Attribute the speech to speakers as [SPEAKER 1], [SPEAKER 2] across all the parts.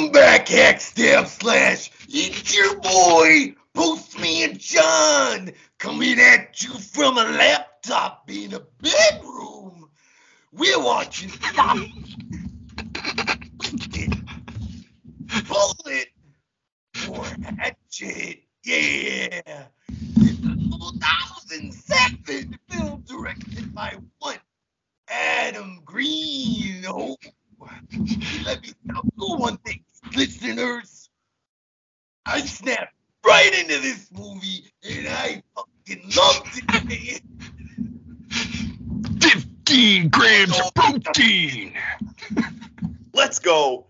[SPEAKER 1] Welcome back, Hackstab Slash. It's your boy, Postman John, coming at you from a laptop in a bedroom. We're watching Bullet for Hatchet. Yeah. It's a 2007 film directed by one Adam Green. Oh, let me tell you one thing, listeners. I snapped right into this movie and I fucking loved it, man.
[SPEAKER 2] 15 grams of protein.
[SPEAKER 3] Let's go.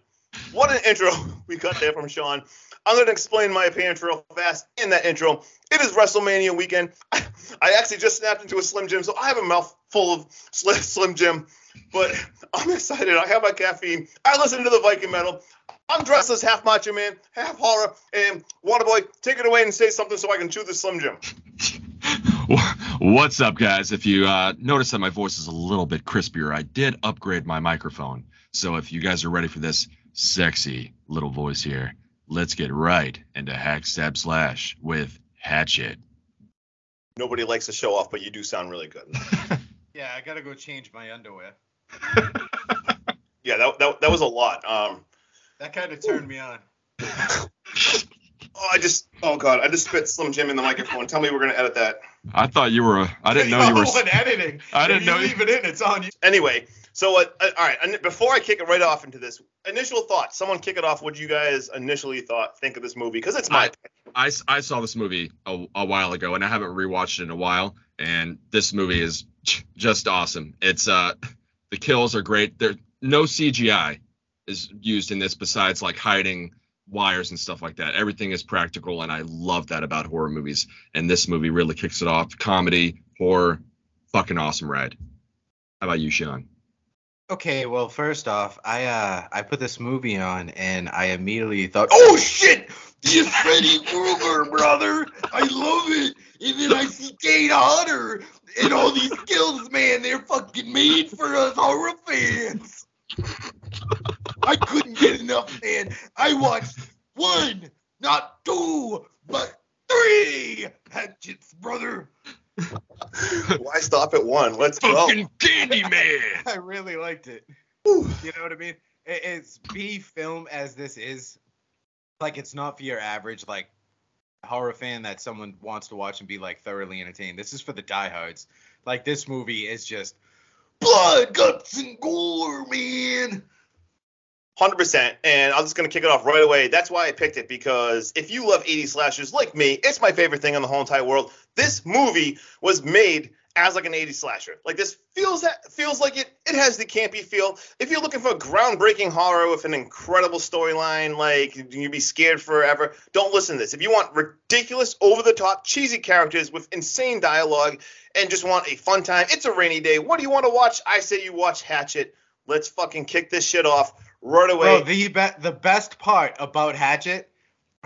[SPEAKER 3] What an intro we got there from Sean. I'm going to explain my appearance real fast in that intro. It is WrestleMania weekend. I, I actually just snapped into a Slim Jim, so I have a mouth full of Slim, Slim Jim. But I'm excited. I have my caffeine. I listen to the Viking metal. I'm dressed as half Macho Man, half horror, and Waterboy, take it away and say something so I can chew the Slim Jim.
[SPEAKER 2] What's up, guys? If you uh, notice that my voice is a little bit crispier, I did upgrade my microphone. So if you guys are ready for this sexy little voice here, let's get right into Hack Stab Slash with Hatchet.
[SPEAKER 3] Nobody likes to show off, but you do sound really good.
[SPEAKER 4] Yeah, I gotta go change my underwear.
[SPEAKER 3] Yeah, that, that, that was a lot. Um,
[SPEAKER 4] That kind of turned me on.
[SPEAKER 3] oh, I just, oh god, I just spit Slim Jim in the microphone. Tell me we're gonna edit that.
[SPEAKER 2] I thought you were. I didn't know you were.
[SPEAKER 4] Oh, editing.
[SPEAKER 2] I didn't
[SPEAKER 4] if
[SPEAKER 2] know
[SPEAKER 4] you
[SPEAKER 2] you-
[SPEAKER 4] leave it in. It's on you.
[SPEAKER 3] Anyway, so uh, uh, all right, before I kick it right off into this, initial thoughts. Someone kick it off. What you guys initially thought think of this movie? Because it's my
[SPEAKER 2] I I saw this movie a, a while ago, and I haven't rewatched it in a while. And this movie is just awesome. It's uh, the kills are great. There's no CGI is used in this besides like hiding wires and stuff like that. Everything is practical, and I love that about horror movies. And this movie really kicks it off. Comedy, horror, fucking awesome ride. How about you, Sean?
[SPEAKER 4] Okay, well, first off, I uh I put this movie on and I immediately thought,
[SPEAKER 1] Oh shit! The Freddy Krueger, brother! I love it! And then I see Kane Hodder and all these kills, man, they're fucking made for us horror fans. I couldn't get enough, man. I watched one, not two, but three hatchets, brother.
[SPEAKER 3] Why stop at one? Let's go.
[SPEAKER 2] Fucking Candyman.
[SPEAKER 4] I really liked it. You know what I mean? It, it's B film as this is. Like it's not for your average like horror fan that someone wants to watch and be like thoroughly entertained. This is for the diehards. Like this movie is just
[SPEAKER 1] Blood, guts, and gore, man.
[SPEAKER 3] Hundred percent, and I'm just gonna kick it off right away. That's why I picked it because if you love 80 slashers like me, it's my favorite thing in the whole entire world. This movie was made as like an 80 slasher. Like this feels that feels like it. It has the campy feel. If you're looking for a groundbreaking horror with an incredible storyline, like you'd be scared forever, don't listen to this. If you want ridiculous, over the top, cheesy characters with insane dialogue and just want a fun time, it's a rainy day. What do you want to watch? I say you watch Hatchet. Let's fucking kick this shit off right away.
[SPEAKER 4] Bro, the be- the best part about Hatchet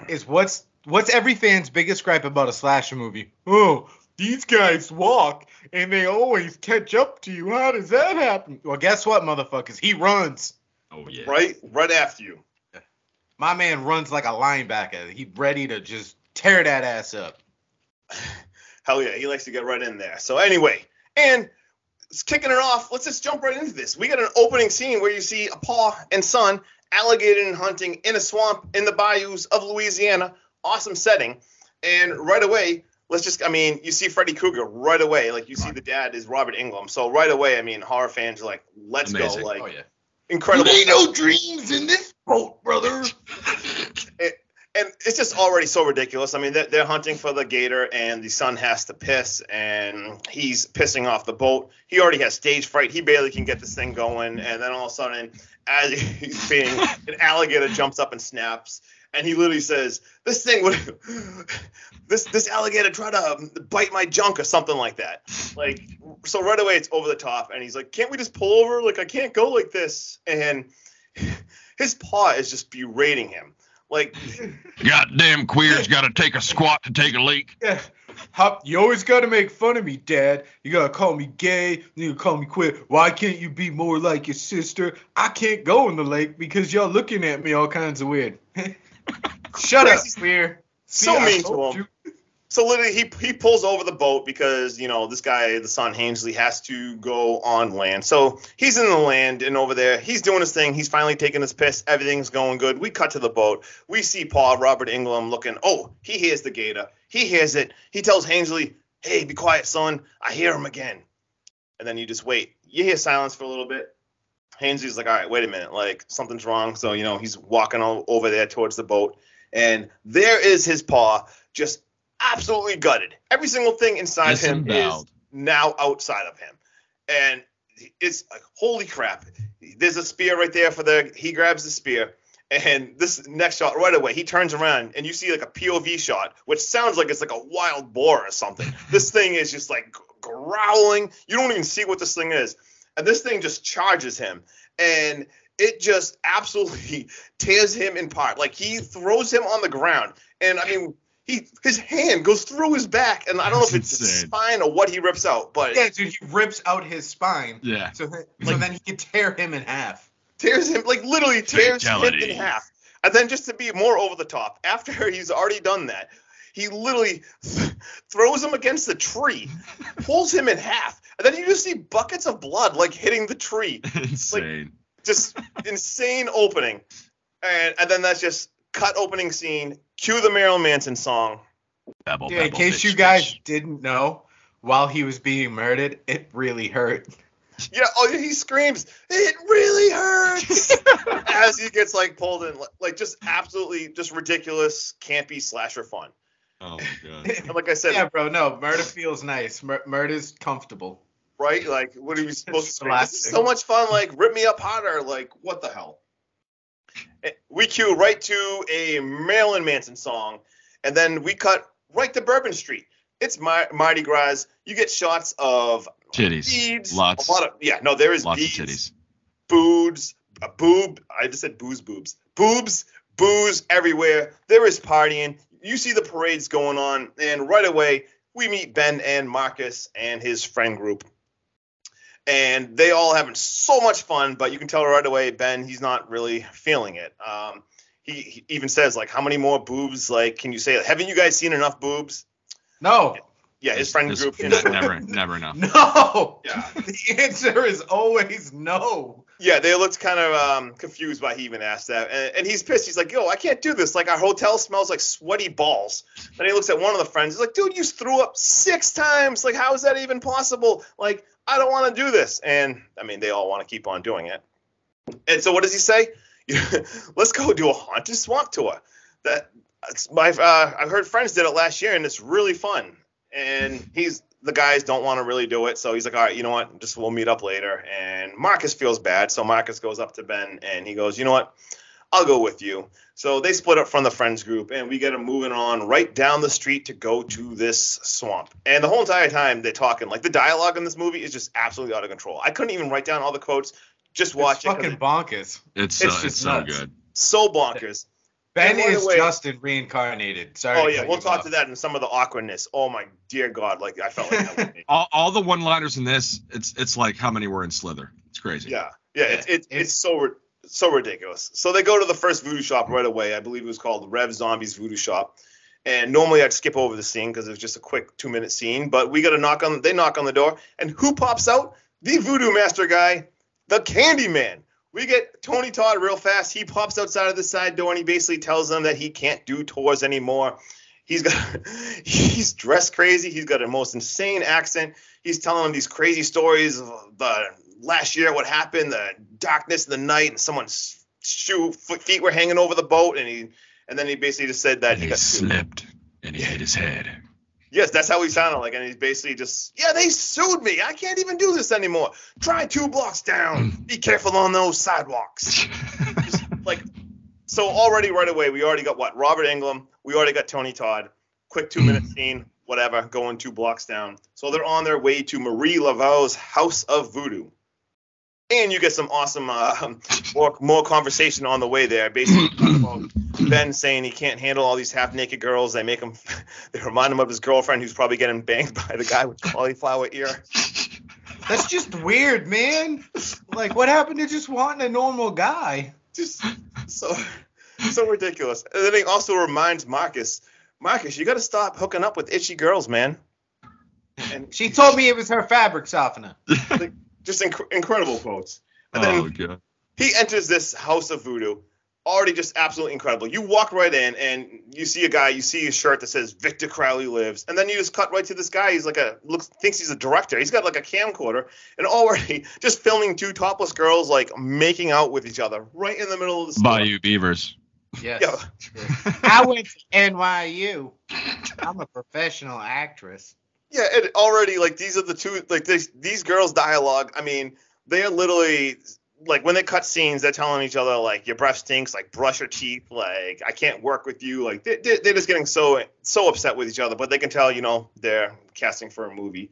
[SPEAKER 4] is what's what's every fan's biggest gripe about a slasher movie? Oh, these guys walk and they always catch up to you. How does that happen? Well, guess what, motherfuckers? He runs.
[SPEAKER 2] Oh yeah.
[SPEAKER 3] right right after you.
[SPEAKER 4] My man runs like a linebacker. He ready to just tear that ass up.
[SPEAKER 3] Hell yeah, he likes to get right in there. So anyway, and it's kicking it off. Let's just jump right into this. We got an opening scene where you see a pa and son alligator and hunting in a swamp in the bayous of Louisiana. Awesome setting. And right away, let's just I mean, you see Freddy Krueger right away. Like you see the dad is Robert Englund. So right away, I mean, horror fans are like, let's
[SPEAKER 2] Amazing.
[SPEAKER 3] go. Like
[SPEAKER 4] oh yeah.
[SPEAKER 3] incredible.
[SPEAKER 1] There ain't no dreams in this boat, brother.
[SPEAKER 3] And it's just already so ridiculous. I mean, they're, they're hunting for the gator, and the son has to piss, and he's pissing off the boat. He already has stage fright. He barely can get this thing going, and then all of a sudden, as he's being, an alligator jumps up and snaps, and he literally says, "This thing would, this this alligator tried to bite my junk or something like that." Like, so right away it's over the top, and he's like, "Can't we just pull over? Like, I can't go like this." And his paw is just berating him. Like
[SPEAKER 2] Goddamn queers got to take a squat to take a leak.
[SPEAKER 4] Yeah. How, you always gotta make fun of me, Dad. You gotta call me gay. You gotta call me queer. Why can't you be more like your sister? I can't go in the lake because y'all looking at me all kinds of weird. Shut up, queer.
[SPEAKER 3] so mean to
[SPEAKER 4] told
[SPEAKER 3] him.
[SPEAKER 4] you.
[SPEAKER 3] So literally, he he pulls over the boat because you know this guy, the son Ainsley, has to go on land. So he's in the land and over there, he's doing his thing. He's finally taking his piss. Everything's going good. We cut to the boat. We see Paul Robert Englund looking. Oh, he hears the gator. He hears it. He tells Ainsley, "Hey, be quiet, son. I hear him again." And then you just wait. You hear silence for a little bit. Ainsley's like, "All right, wait a minute. Like something's wrong." So you know he's walking o- over there towards the boat, and there is his paw, just absolutely gutted. Every single thing inside him is now outside of him. And it's like, holy crap. There's a spear right there for the he grabs the spear. And this next shot right away, he turns around and you see like a POV shot, which sounds like it's like a wild boar or something. this thing is just like growling. You don't even see what this thing is. And this thing just charges him. And it just absolutely tears him in part. Like he throws him on the ground. And I mean, he his hand goes through his back, and I don't know if
[SPEAKER 2] That's
[SPEAKER 3] it's his spine or what he rips out, but
[SPEAKER 4] Yeah, dude, he rips out his spine.
[SPEAKER 2] Yeah.
[SPEAKER 4] So, th- so then he can tear him in half.
[SPEAKER 3] tears him like literally tears him in half. And then just to be more over the top, after he's already done that, he literally th- throws him against the tree, pulls him in half, and then you just see buckets of blood like hitting the tree.
[SPEAKER 2] Insane.
[SPEAKER 3] Just insane opening, and and then that's just cut opening scene. Cue the Marilyn Manson song.
[SPEAKER 2] Babble,
[SPEAKER 4] Yeah, in case
[SPEAKER 2] bitch,
[SPEAKER 4] you guys
[SPEAKER 2] bitch.
[SPEAKER 4] didn't know, while he was being murdered, it really hurt.
[SPEAKER 3] Yeah, oh, he screams, "It really hurts!" as he gets like pulled in, like just absolutely just ridiculous, campy slasher fun.
[SPEAKER 2] Oh my god.
[SPEAKER 3] And like I said,
[SPEAKER 4] yeah, bro, no, murder feels nice. Mur- murder's comfortable.
[SPEAKER 3] right? Like, what are you supposed to
[SPEAKER 4] It's
[SPEAKER 3] say? This is so much fun. Like, rip me up hotter. Like, what the hell? We cue right to a Marilyn Manson song, and then we cut right to Bourbon Street. It's Mar- Mardi Gras. You get shots of
[SPEAKER 2] Titties.
[SPEAKER 3] beads.
[SPEAKER 2] Lots.
[SPEAKER 3] A lot of yeah. No, there is
[SPEAKER 2] Lots
[SPEAKER 3] beads,
[SPEAKER 2] of titties.
[SPEAKER 3] boobs, a boob. I just said booze, boobs, boobs, booze everywhere. There is partying. You see the parades going on, and right away we meet Ben and Marcus and his friend group, and they all having so much fun. But you can tell right away Ben he's not really feeling it. Um, he, he even says like, "How many more boobs? Like, can you say? Haven't you guys seen enough boobs?"
[SPEAKER 4] No,
[SPEAKER 3] Yeah, his friend
[SPEAKER 2] This-
[SPEAKER 3] group.
[SPEAKER 2] ne- never, never enough.
[SPEAKER 4] no.
[SPEAKER 3] Yeah.
[SPEAKER 4] The answer is always no.
[SPEAKER 3] Yeah, they looked kind of um, confused why he even asked that, and, and he's pissed. He's like, "Yo, I can't do this. Like, our hotel smells like sweaty balls." Then he looks at one of the friends. He's like, "Dude, you threw up six times. Like, how is that even possible? Like, I don't want to do this." And I mean, they all want to keep on doing it. And so, what does he say? Let's go do a haunted swamp tour. That my uh, I heard friends did it last year, and it's really fun. And he's the guys don't want to really do it, so he's like, all right, you know what? Just we'll meet up later. And Marcus feels bad, so Marcus goes up to Ben and he goes, you know what? I'll go with you. So they split up from the friends group, and we get them moving on right down the street to go to this swamp. And the whole entire time they're talking, like the dialogue in this movie is just absolutely out of control. I couldn't even write down all the quotes. Just watch
[SPEAKER 4] it's
[SPEAKER 3] it. 'cause
[SPEAKER 4] fucking
[SPEAKER 3] it's
[SPEAKER 4] bonkers.
[SPEAKER 2] It's
[SPEAKER 3] It's uh,
[SPEAKER 2] so,
[SPEAKER 3] just
[SPEAKER 2] it's so good.
[SPEAKER 3] so bonkers.
[SPEAKER 4] Ben
[SPEAKER 3] And by the
[SPEAKER 4] is
[SPEAKER 3] way-
[SPEAKER 4] Justin reincarnated. Sorry.
[SPEAKER 3] Oh yeah, we'll talk
[SPEAKER 4] off.
[SPEAKER 3] to that and some of the awkwardness. Oh my dear God, like I felt like that.
[SPEAKER 2] All, all the one-liners in this, it's it's like how many were in Slither. It's crazy.
[SPEAKER 3] Yeah, yeah, it's it's,
[SPEAKER 4] It's-
[SPEAKER 3] it's so ri- so ridiculous. So they go to the first voodoo shop right away. I believe it was called Rev Zombies Voodoo Shop. And normally I'd skip over the scene because it was just a quick two minute scene. But we got to knock on. They knock on the door, and who pops out? The voodoo master guy, the Candyman. We get Tony Todd real fast. He pops outside of the side door and he basically tells them that he can't do tours anymore. He's got he's dressed crazy. He's got a most insane accent. He's telling them these crazy stories of the last year, what happened, the darkness of the night, and someone's shoe feet were hanging over the boat, and he and then he basically just said that
[SPEAKER 2] And
[SPEAKER 3] he
[SPEAKER 2] he slipped and he hit his head.
[SPEAKER 3] Yes, that's how he sounded like, and he's basically just yeah, they sued me. I can't even do this anymore. Try two blocks down. Hmm. Be careful on those sidewalks. like so already right away we already got what robert Englund, we already got tony todd quick two minute scene whatever going two blocks down so they're on their way to marie laveau's house of voodoo And you get some awesome uh, more more conversation on the way there. Basically, Ben saying he can't handle all these half naked girls. They make him, they remind him of his girlfriend who's probably getting banged by the guy with cauliflower ear.
[SPEAKER 4] That's just weird, man. Like, what happened to just wanting a normal guy?
[SPEAKER 3] Just so so ridiculous. And then he also reminds Marcus, Marcus, you got to stop hooking up with itchy girls, man. And
[SPEAKER 4] She told me it was her fabric softener.
[SPEAKER 3] just inc- incredible quotes. And then
[SPEAKER 2] oh god.
[SPEAKER 3] he enters this house of voodoo already just absolutely incredible you walk right in and you see a guy you see a shirt that says victor crowley lives and then you just cut right to this guy he's like a looks thinks he's a director he's got like a camcorder and already just filming two topless girls like making out with each other right in the middle of the store.
[SPEAKER 2] Bayou Beavers.
[SPEAKER 4] Yes.
[SPEAKER 3] Yeah.
[SPEAKER 4] I went to NYU. I'm a professional actress.
[SPEAKER 3] Yeah, and already like these are the two like these these girls' dialogue. I mean, they are literally like when they cut scenes, they're telling each other like your breath stinks, like brush your teeth, like I can't work with you. Like they, they, they're just getting so so upset with each other, but they can tell you know they're casting for a movie.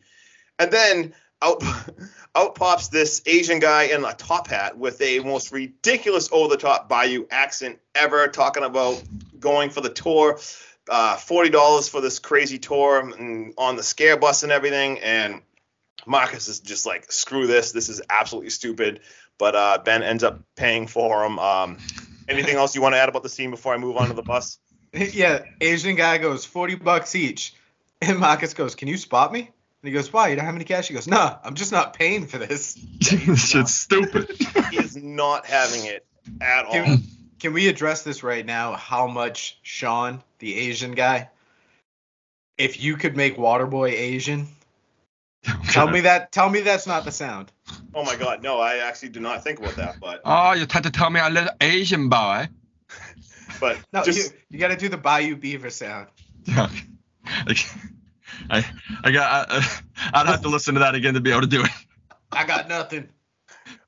[SPEAKER 3] And then out out pops this Asian guy in a top hat with a most ridiculous over the top Bayou accent ever, talking about going for the tour uh, forty dollars for this crazy tour and on the scare bus and everything. And Marcus is just like, screw this. This is absolutely stupid. But uh, Ben ends up paying for him. Um, anything else you want to add about the scene before I move on to the bus?
[SPEAKER 4] yeah, Asian guy goes, 40 bucks each. And Marcus goes, Can you spot me? And he goes, Why? You don't have any cash? He goes, Nah, I'm just not paying for this.
[SPEAKER 2] this shit's stupid.
[SPEAKER 3] He is not having it at all.
[SPEAKER 4] Can, can we address this right now? How much Sean, the Asian guy, if you could make Waterboy Asian, tell me that. Tell me that's not the sound.
[SPEAKER 3] Oh my God, no, I actually do not think about that. But
[SPEAKER 2] Oh, you tried to tell me I little Asian boy.
[SPEAKER 3] but
[SPEAKER 4] No,
[SPEAKER 3] just
[SPEAKER 4] you, you got to do the Bayou Beaver sound.
[SPEAKER 2] Yeah. Like, I, I got. I, uh, I'd have to listen to that again to be able to do it.
[SPEAKER 4] I got nothing.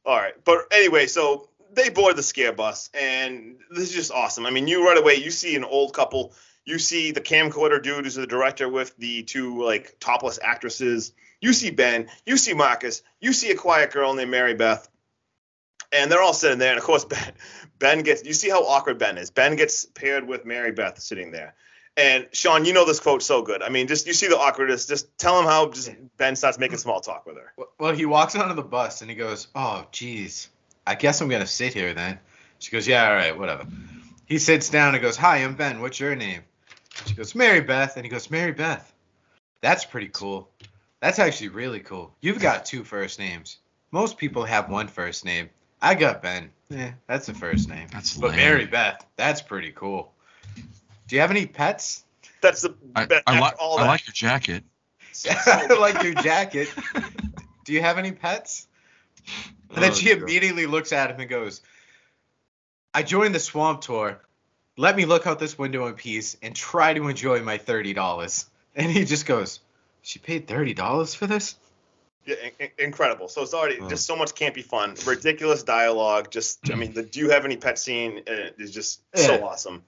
[SPEAKER 3] All right, but anyway, so they board the scare bus, and this is just awesome. I mean, you right away you see an old couple. You see the camcorder dude who's the director with the two like topless actresses. You see Ben. You see Marcus. You see a quiet girl named Mary Beth, and they're all sitting there. And of course, Ben, Ben gets. You see how awkward Ben is. Ben gets paired with Mary Beth sitting there. And Sean, you know this quote so good. I mean, just you see the awkwardness. Just tell him how just Ben starts making small talk with her.
[SPEAKER 4] Well, he walks onto the bus and he goes, "Oh, geez, I guess I'm gonna sit here then." She goes, "Yeah, all right, whatever." He sits down and goes, "Hi, I'm Ben. What's your name?" She goes, "Mary Beth," and he goes, "Mary Beth, that's pretty cool. That's actually really cool. You've got two first names. Most people have one first name. I got Ben. Yeah, that's a first name.
[SPEAKER 2] That's
[SPEAKER 4] But
[SPEAKER 2] lame.
[SPEAKER 4] Mary Beth, that's pretty cool. Do you have any pets?
[SPEAKER 3] That's the
[SPEAKER 2] I,
[SPEAKER 3] Beth-
[SPEAKER 2] I,
[SPEAKER 3] after
[SPEAKER 2] like.
[SPEAKER 3] all
[SPEAKER 2] I
[SPEAKER 3] that.
[SPEAKER 2] like your jacket.
[SPEAKER 4] I like your jacket. Do you have any pets? And then
[SPEAKER 2] Oh,
[SPEAKER 4] she
[SPEAKER 2] God.
[SPEAKER 4] immediately looks at him and goes, I joined the swamp tour. Let me look out this window in peace and try to enjoy my $30. And he just goes, She paid $30 for this?
[SPEAKER 3] Yeah, in- in- incredible. So it's already
[SPEAKER 2] Oh.
[SPEAKER 3] just so much campy fun, ridiculous dialogue. Just, I mean, the "Do you have any pet?" scene uh, is just so awesome.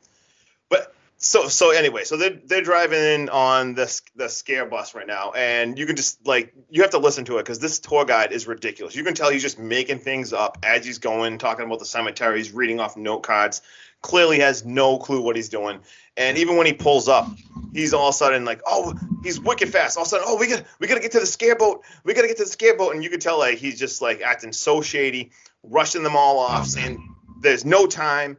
[SPEAKER 3] So so anyway, so they're they're driving in on this the scare bus right now, and you can just like you have to listen to it because this tour guide is ridiculous. You can tell he's just making things up as he's going, talking about the cemetery. He's reading off note cards. Clearly has no clue what he's doing. And even when he pulls up, he's all of a sudden like, oh, he's wicked fast. All of a sudden, oh, we got we gotta get to the scare boat. We gotta get to the scare boat. And you can tell like he's just like acting so shady, rushing them all off, saying there's no time.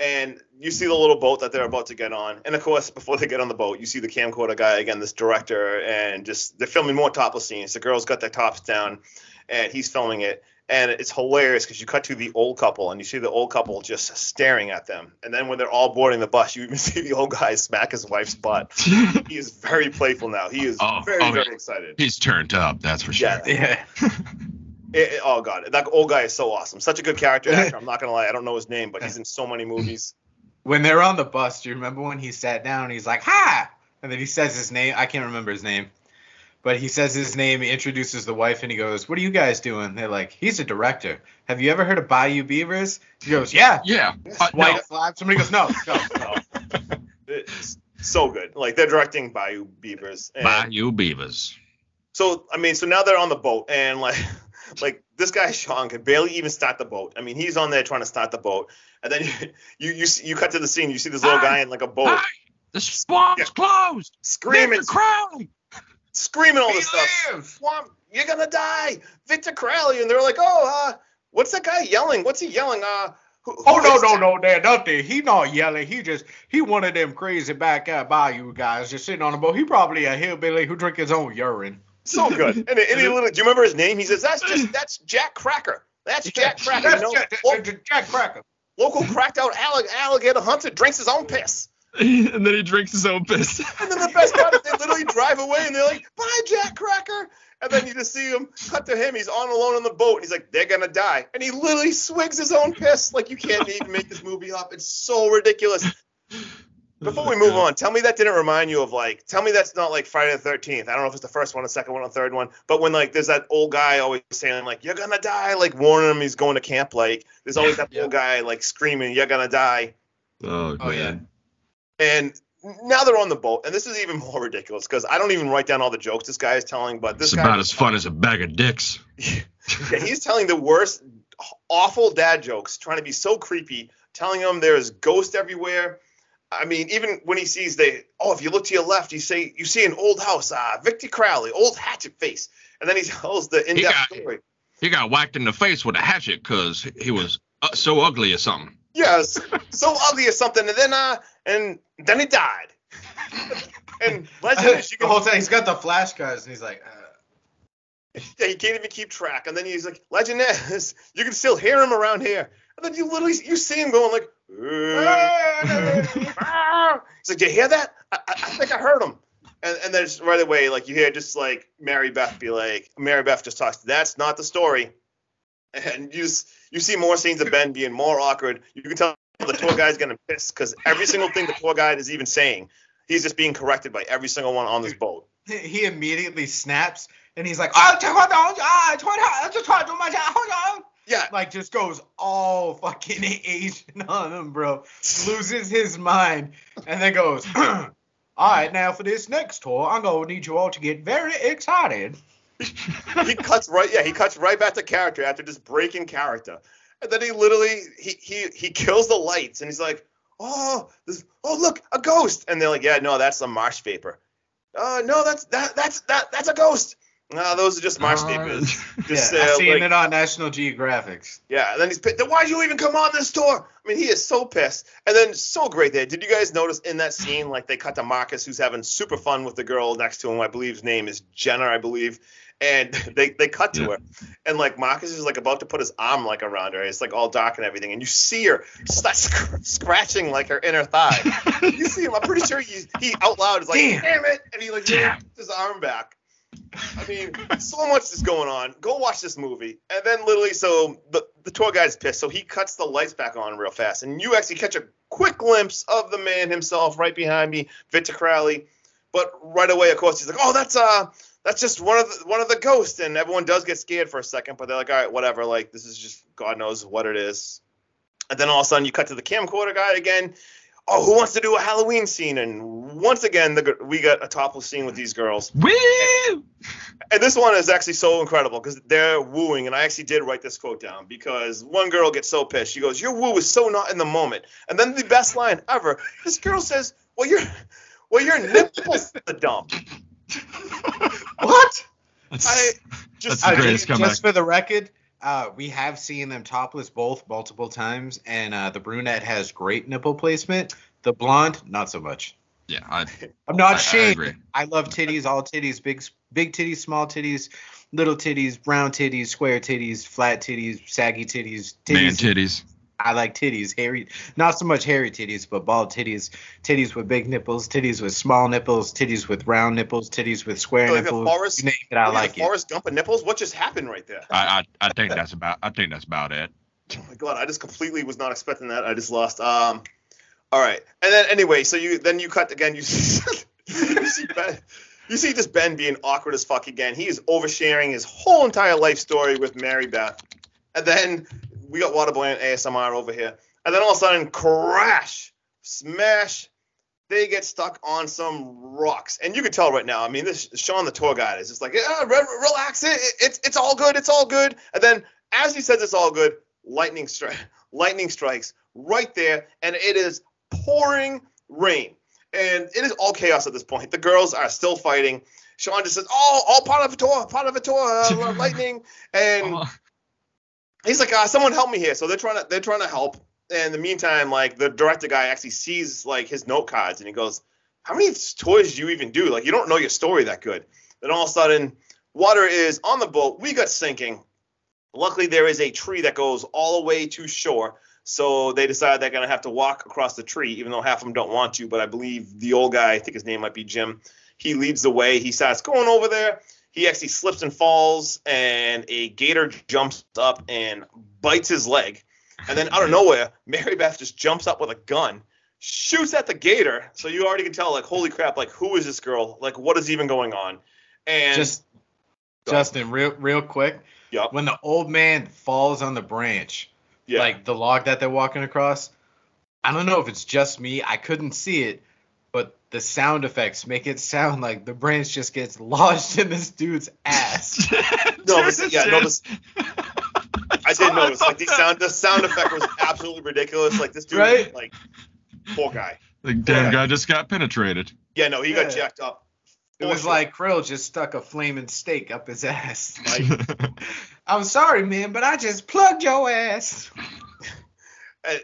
[SPEAKER 3] And you see the little boat that they're about to get on. And of course, before they get on the boat, you see the camcorder guy again, this director, and just they're filming more topless scenes. The girls got their tops down, and he's filming it. And it's hilarious because you cut to the old couple and you see the old couple just staring at them. And then when they're all boarding the bus, you even see the old guy smack his wife's butt. He is very playful now. He is
[SPEAKER 2] Oh,
[SPEAKER 3] very,
[SPEAKER 2] oh,
[SPEAKER 3] very excited.
[SPEAKER 2] He's turned up. That's for sure.
[SPEAKER 3] Yeah.
[SPEAKER 4] Yeah.
[SPEAKER 3] It- it- oh god, that old guy is so awesome. Such a good character actor. I'm not gonna lie, I don't know his name, but he's in so many movies.
[SPEAKER 4] When they're on the bus, do you remember when he sat down and he's like, Hi! And then he says his name. I can't remember his name. But he says his name, he introduces the wife, and he goes, What are you guys doing? They're like, He's a director. Have you ever heard of Bayou Beavers? He goes, Yeah.
[SPEAKER 2] Yeah. Uh,
[SPEAKER 4] White
[SPEAKER 2] no.
[SPEAKER 4] flag. Somebody goes, No, no, no.
[SPEAKER 3] It's so good. Like they're directing Bayou Beavers. And
[SPEAKER 2] Bayou Beavers.
[SPEAKER 3] So I mean, so now they're on the boat and like like this guy Sean can barely even start the boat. I mean, he's on there trying to start the boat, and then you you you, you cut to the scene. You see this little
[SPEAKER 2] Hey!
[SPEAKER 3] guy in like a boat
[SPEAKER 2] Hey, the swamp's
[SPEAKER 3] Yeah.
[SPEAKER 2] closed.
[SPEAKER 3] screaming,
[SPEAKER 2] Victor Crowley.
[SPEAKER 3] screaming all this stuff. Swamp, you're gonna die, Victor Crowley, and they're like, oh, uh, what's that guy yelling? What's he yelling? Uh, who, who
[SPEAKER 4] Oh no
[SPEAKER 3] is
[SPEAKER 4] no
[SPEAKER 3] that?"
[SPEAKER 4] no, Dad, nothing. He not yelling. He just he one of them crazy back out bayou guys just sitting on a boat. He probably a hillbilly who drink his own urine.
[SPEAKER 3] So good. And, and he do you remember his name? He says, that's just that's Jack Cracker. That's Jack Cracker.
[SPEAKER 4] That's Jack,
[SPEAKER 3] lo-
[SPEAKER 4] Jack, Cracker.
[SPEAKER 3] local cracked out allig- alligator hunter drinks his own piss.
[SPEAKER 2] and then he drinks his own piss.
[SPEAKER 3] And then the best part is they literally drive away and they're like, bye, Jack Cracker. And then you just see him cut to him. He's on alone on the boat. And he's like, they're going to die. And he literally swigs his own piss. Like, you can't even make this movie up. It's so ridiculous. Before we move on, tell me that didn't remind you of like, tell me that's not like Friday the 13th. I don't know if it's the first one, the second one, or the third one. But when like there's that old guy always saying like, you're going to die, like warning him he's going to camp. Like, there's always that
[SPEAKER 4] Yeah.
[SPEAKER 3] old guy like screaming, you're going to die.
[SPEAKER 2] Oh,
[SPEAKER 4] Oh, yeah.
[SPEAKER 3] And now they're on the boat, and this is even more ridiculous because I don't even write down all the jokes this guy is telling, but this
[SPEAKER 2] It's
[SPEAKER 3] guy,
[SPEAKER 2] about as fun as a bag of dicks.
[SPEAKER 3] yeah, he's telling the worst, awful dad jokes, trying to be so creepy, telling them there's ghosts everywhere. I mean, even when he sees the, oh, if you look to your left, you say you see an old house, uh, Victor Crowley, old hatchet face, and then he tells the in-depth
[SPEAKER 2] got-
[SPEAKER 3] story.
[SPEAKER 2] He got whacked in the face with a hatchet because he was uh, so ugly or something.
[SPEAKER 3] Yes, so ugly or something, and then uh, and then he died. and legend is
[SPEAKER 4] the whole time he's got the flashcards and he's like, uh,
[SPEAKER 3] Yeah, he can't even keep track. And then he's like, Legend is, you can still hear him around here. And then you literally you see him going like, He's like, do you hear that? I, I, think I heard him. And and then right away, like you hear just like Mary Beth be like, Mary Beth just talks. That's not the story. And you you see more scenes of Ben being more awkward. You can tell the tour guide's getting pissed because every single thing the tour guide is even saying, he's just being corrected by every single one on this boat.
[SPEAKER 4] he immediately snaps and he's like, oh, hold on, ah, hold on, I just tried to do my job, hold on.
[SPEAKER 3] Yeah,
[SPEAKER 4] Like just goes all fucking Asian on him, bro. Loses his mind and then goes, all right, now for this next tour, I'm gonna need you all to get very excited.
[SPEAKER 3] he cuts right yeah he cuts right back to character after just breaking character and then he literally he he he kills the lights and he's like oh this oh look a ghost and they're like yeah no that's a marsh vapor uh no that's that that's that that's a ghost no those are just marsh
[SPEAKER 2] Uh,
[SPEAKER 4] Yeah,
[SPEAKER 3] just
[SPEAKER 4] I've
[SPEAKER 3] uh,
[SPEAKER 4] seen
[SPEAKER 3] like-
[SPEAKER 4] it on National Geographics.
[SPEAKER 3] yeah and then he's pissed. then why'd you even come on this tour? I mean he is so pissed. And then so great there. Did you guys notice in that scene like they cut to marcus who's having super fun with the girl next to him i believe his name is jenna i believe and they, they cut to
[SPEAKER 2] Yeah.
[SPEAKER 3] her. And like marcus is like about to put his arm like around her. It's like all dark and everything. And you see her start sc- scratching like her inner thigh. You see him i'm pretty sure he, he out loud is like
[SPEAKER 4] Damn.
[SPEAKER 3] damn, it. And he like his arm back I mean, so much is going on. Go watch this movie. And then literally, so the, the tour guide's pissed, so he cuts the lights back on real fast. And you actually catch a quick glimpse of the man himself right behind me, Victor Crowley. But right away, of course, he's like, "Oh, that's uh, that's just one of the one of the ghosts." And everyone does get scared for a second, but they're like, "All right, whatever. Like this is just God knows what it is." And then all of a sudden, you cut to the camcorder guy again. Oh, who wants to do a Halloween scene? And once again, the, we got a topless scene with these girls.
[SPEAKER 2] Woo!
[SPEAKER 3] And this one is actually so incredible because they're wooing, and I actually did write this quote down because one girl gets so pissed. She goes, "Your woo is so not in the moment." And then the best line ever. This girl says, "Well, your, well, your nipples the dump." What?
[SPEAKER 2] That's,
[SPEAKER 3] I just
[SPEAKER 2] That's the greatest
[SPEAKER 4] just,
[SPEAKER 2] comeback.
[SPEAKER 4] just for the record, uh, we have seen them topless both multiple times, and uh, the brunette has great nipple placement. The blonde, not so much.
[SPEAKER 2] yeah, I,
[SPEAKER 4] I'm not
[SPEAKER 2] I, I
[SPEAKER 4] ashamed.
[SPEAKER 2] agree.
[SPEAKER 4] I love titties, all titties, big big titties, small titties, little titties, round titties, square titties, flat titties, saggy titties, titties.
[SPEAKER 2] Man titties.
[SPEAKER 4] I like titties, hairy, not so much hairy titties, but bald titties, titties with big nipples, titties with small nipples, titties with round nipples, titties with square
[SPEAKER 3] Like
[SPEAKER 4] nipples.
[SPEAKER 3] Forrest-
[SPEAKER 4] you name it, I like
[SPEAKER 3] the
[SPEAKER 4] it.
[SPEAKER 3] Forrest Gump of nipples. What just happened right there?
[SPEAKER 2] I, I, I think that's about. I think that's about it.
[SPEAKER 3] Oh my god, I just completely was not expecting that. I just lost. Um, all right, and then anyway, so you then you cut again. You see, you see Ben. You see just Ben being awkward as fuck again. He is oversharing his whole entire life story with Mary Beth, and then we got Waterboy and ASMR over here, and then all of a sudden crash, smash. they get stuck on some rocks, and you can tell right now. I mean, this Sean, the tour guide, is just like, yeah, re- relax, it, it's it's all good, it's all good. And then as he says it's all good, lightning strike, lightning strikes right there, and it is pouring rain, and it is all chaos at this point. The girls are still fighting. Sean just says, "Oh, all part of a tour, part of a tour, uh, lightning," and
[SPEAKER 2] Oh,
[SPEAKER 3] he's like, uh, "Someone help me here." So they're trying to they're trying to help. And in the meantime, like the director guy actually sees like his note cards and he goes, "How many toys do you even do? Like you don't know your story that good." Then all of a sudden, water is on the boat. We got sinking. Luckily, there is a tree that goes all the way to shore. So they decide they're gonna have to walk across the tree, even though half of them don't want to. But I believe the old guy, I think his name might be Jim, he leads the way. He starts going over there. He actually slips and falls, and a gator jumps up and bites his leg. And then out of nowhere, Mary Beth just jumps up with a gun, shoots at the gator. So you already can tell, like, holy crap, like, who is this girl? Like, what is even going on? And
[SPEAKER 4] Just. Justin, real real quick.
[SPEAKER 3] Yup.
[SPEAKER 4] When the old man falls on the branch,
[SPEAKER 3] yeah,
[SPEAKER 4] like the log that they're walking across, I don't know if it's just me. I couldn't see it, but the sound effects make it sound like the branch just gets lodged in this dude's ass.
[SPEAKER 3] No, this- yeah, no, this- I did notice, like, the sound, the sound effect was absolutely ridiculous. Like, this dude,
[SPEAKER 4] Right?
[SPEAKER 3] like, poor guy.
[SPEAKER 2] The damn
[SPEAKER 3] Yeah.
[SPEAKER 2] guy just got penetrated.
[SPEAKER 3] Yeah, no, he got jacked up.
[SPEAKER 4] It was
[SPEAKER 3] sure.
[SPEAKER 4] like Krill just stuck a flaming steak up his ass.
[SPEAKER 3] Like,
[SPEAKER 4] I'm sorry, man, but I just plugged your ass.
[SPEAKER 3] uh,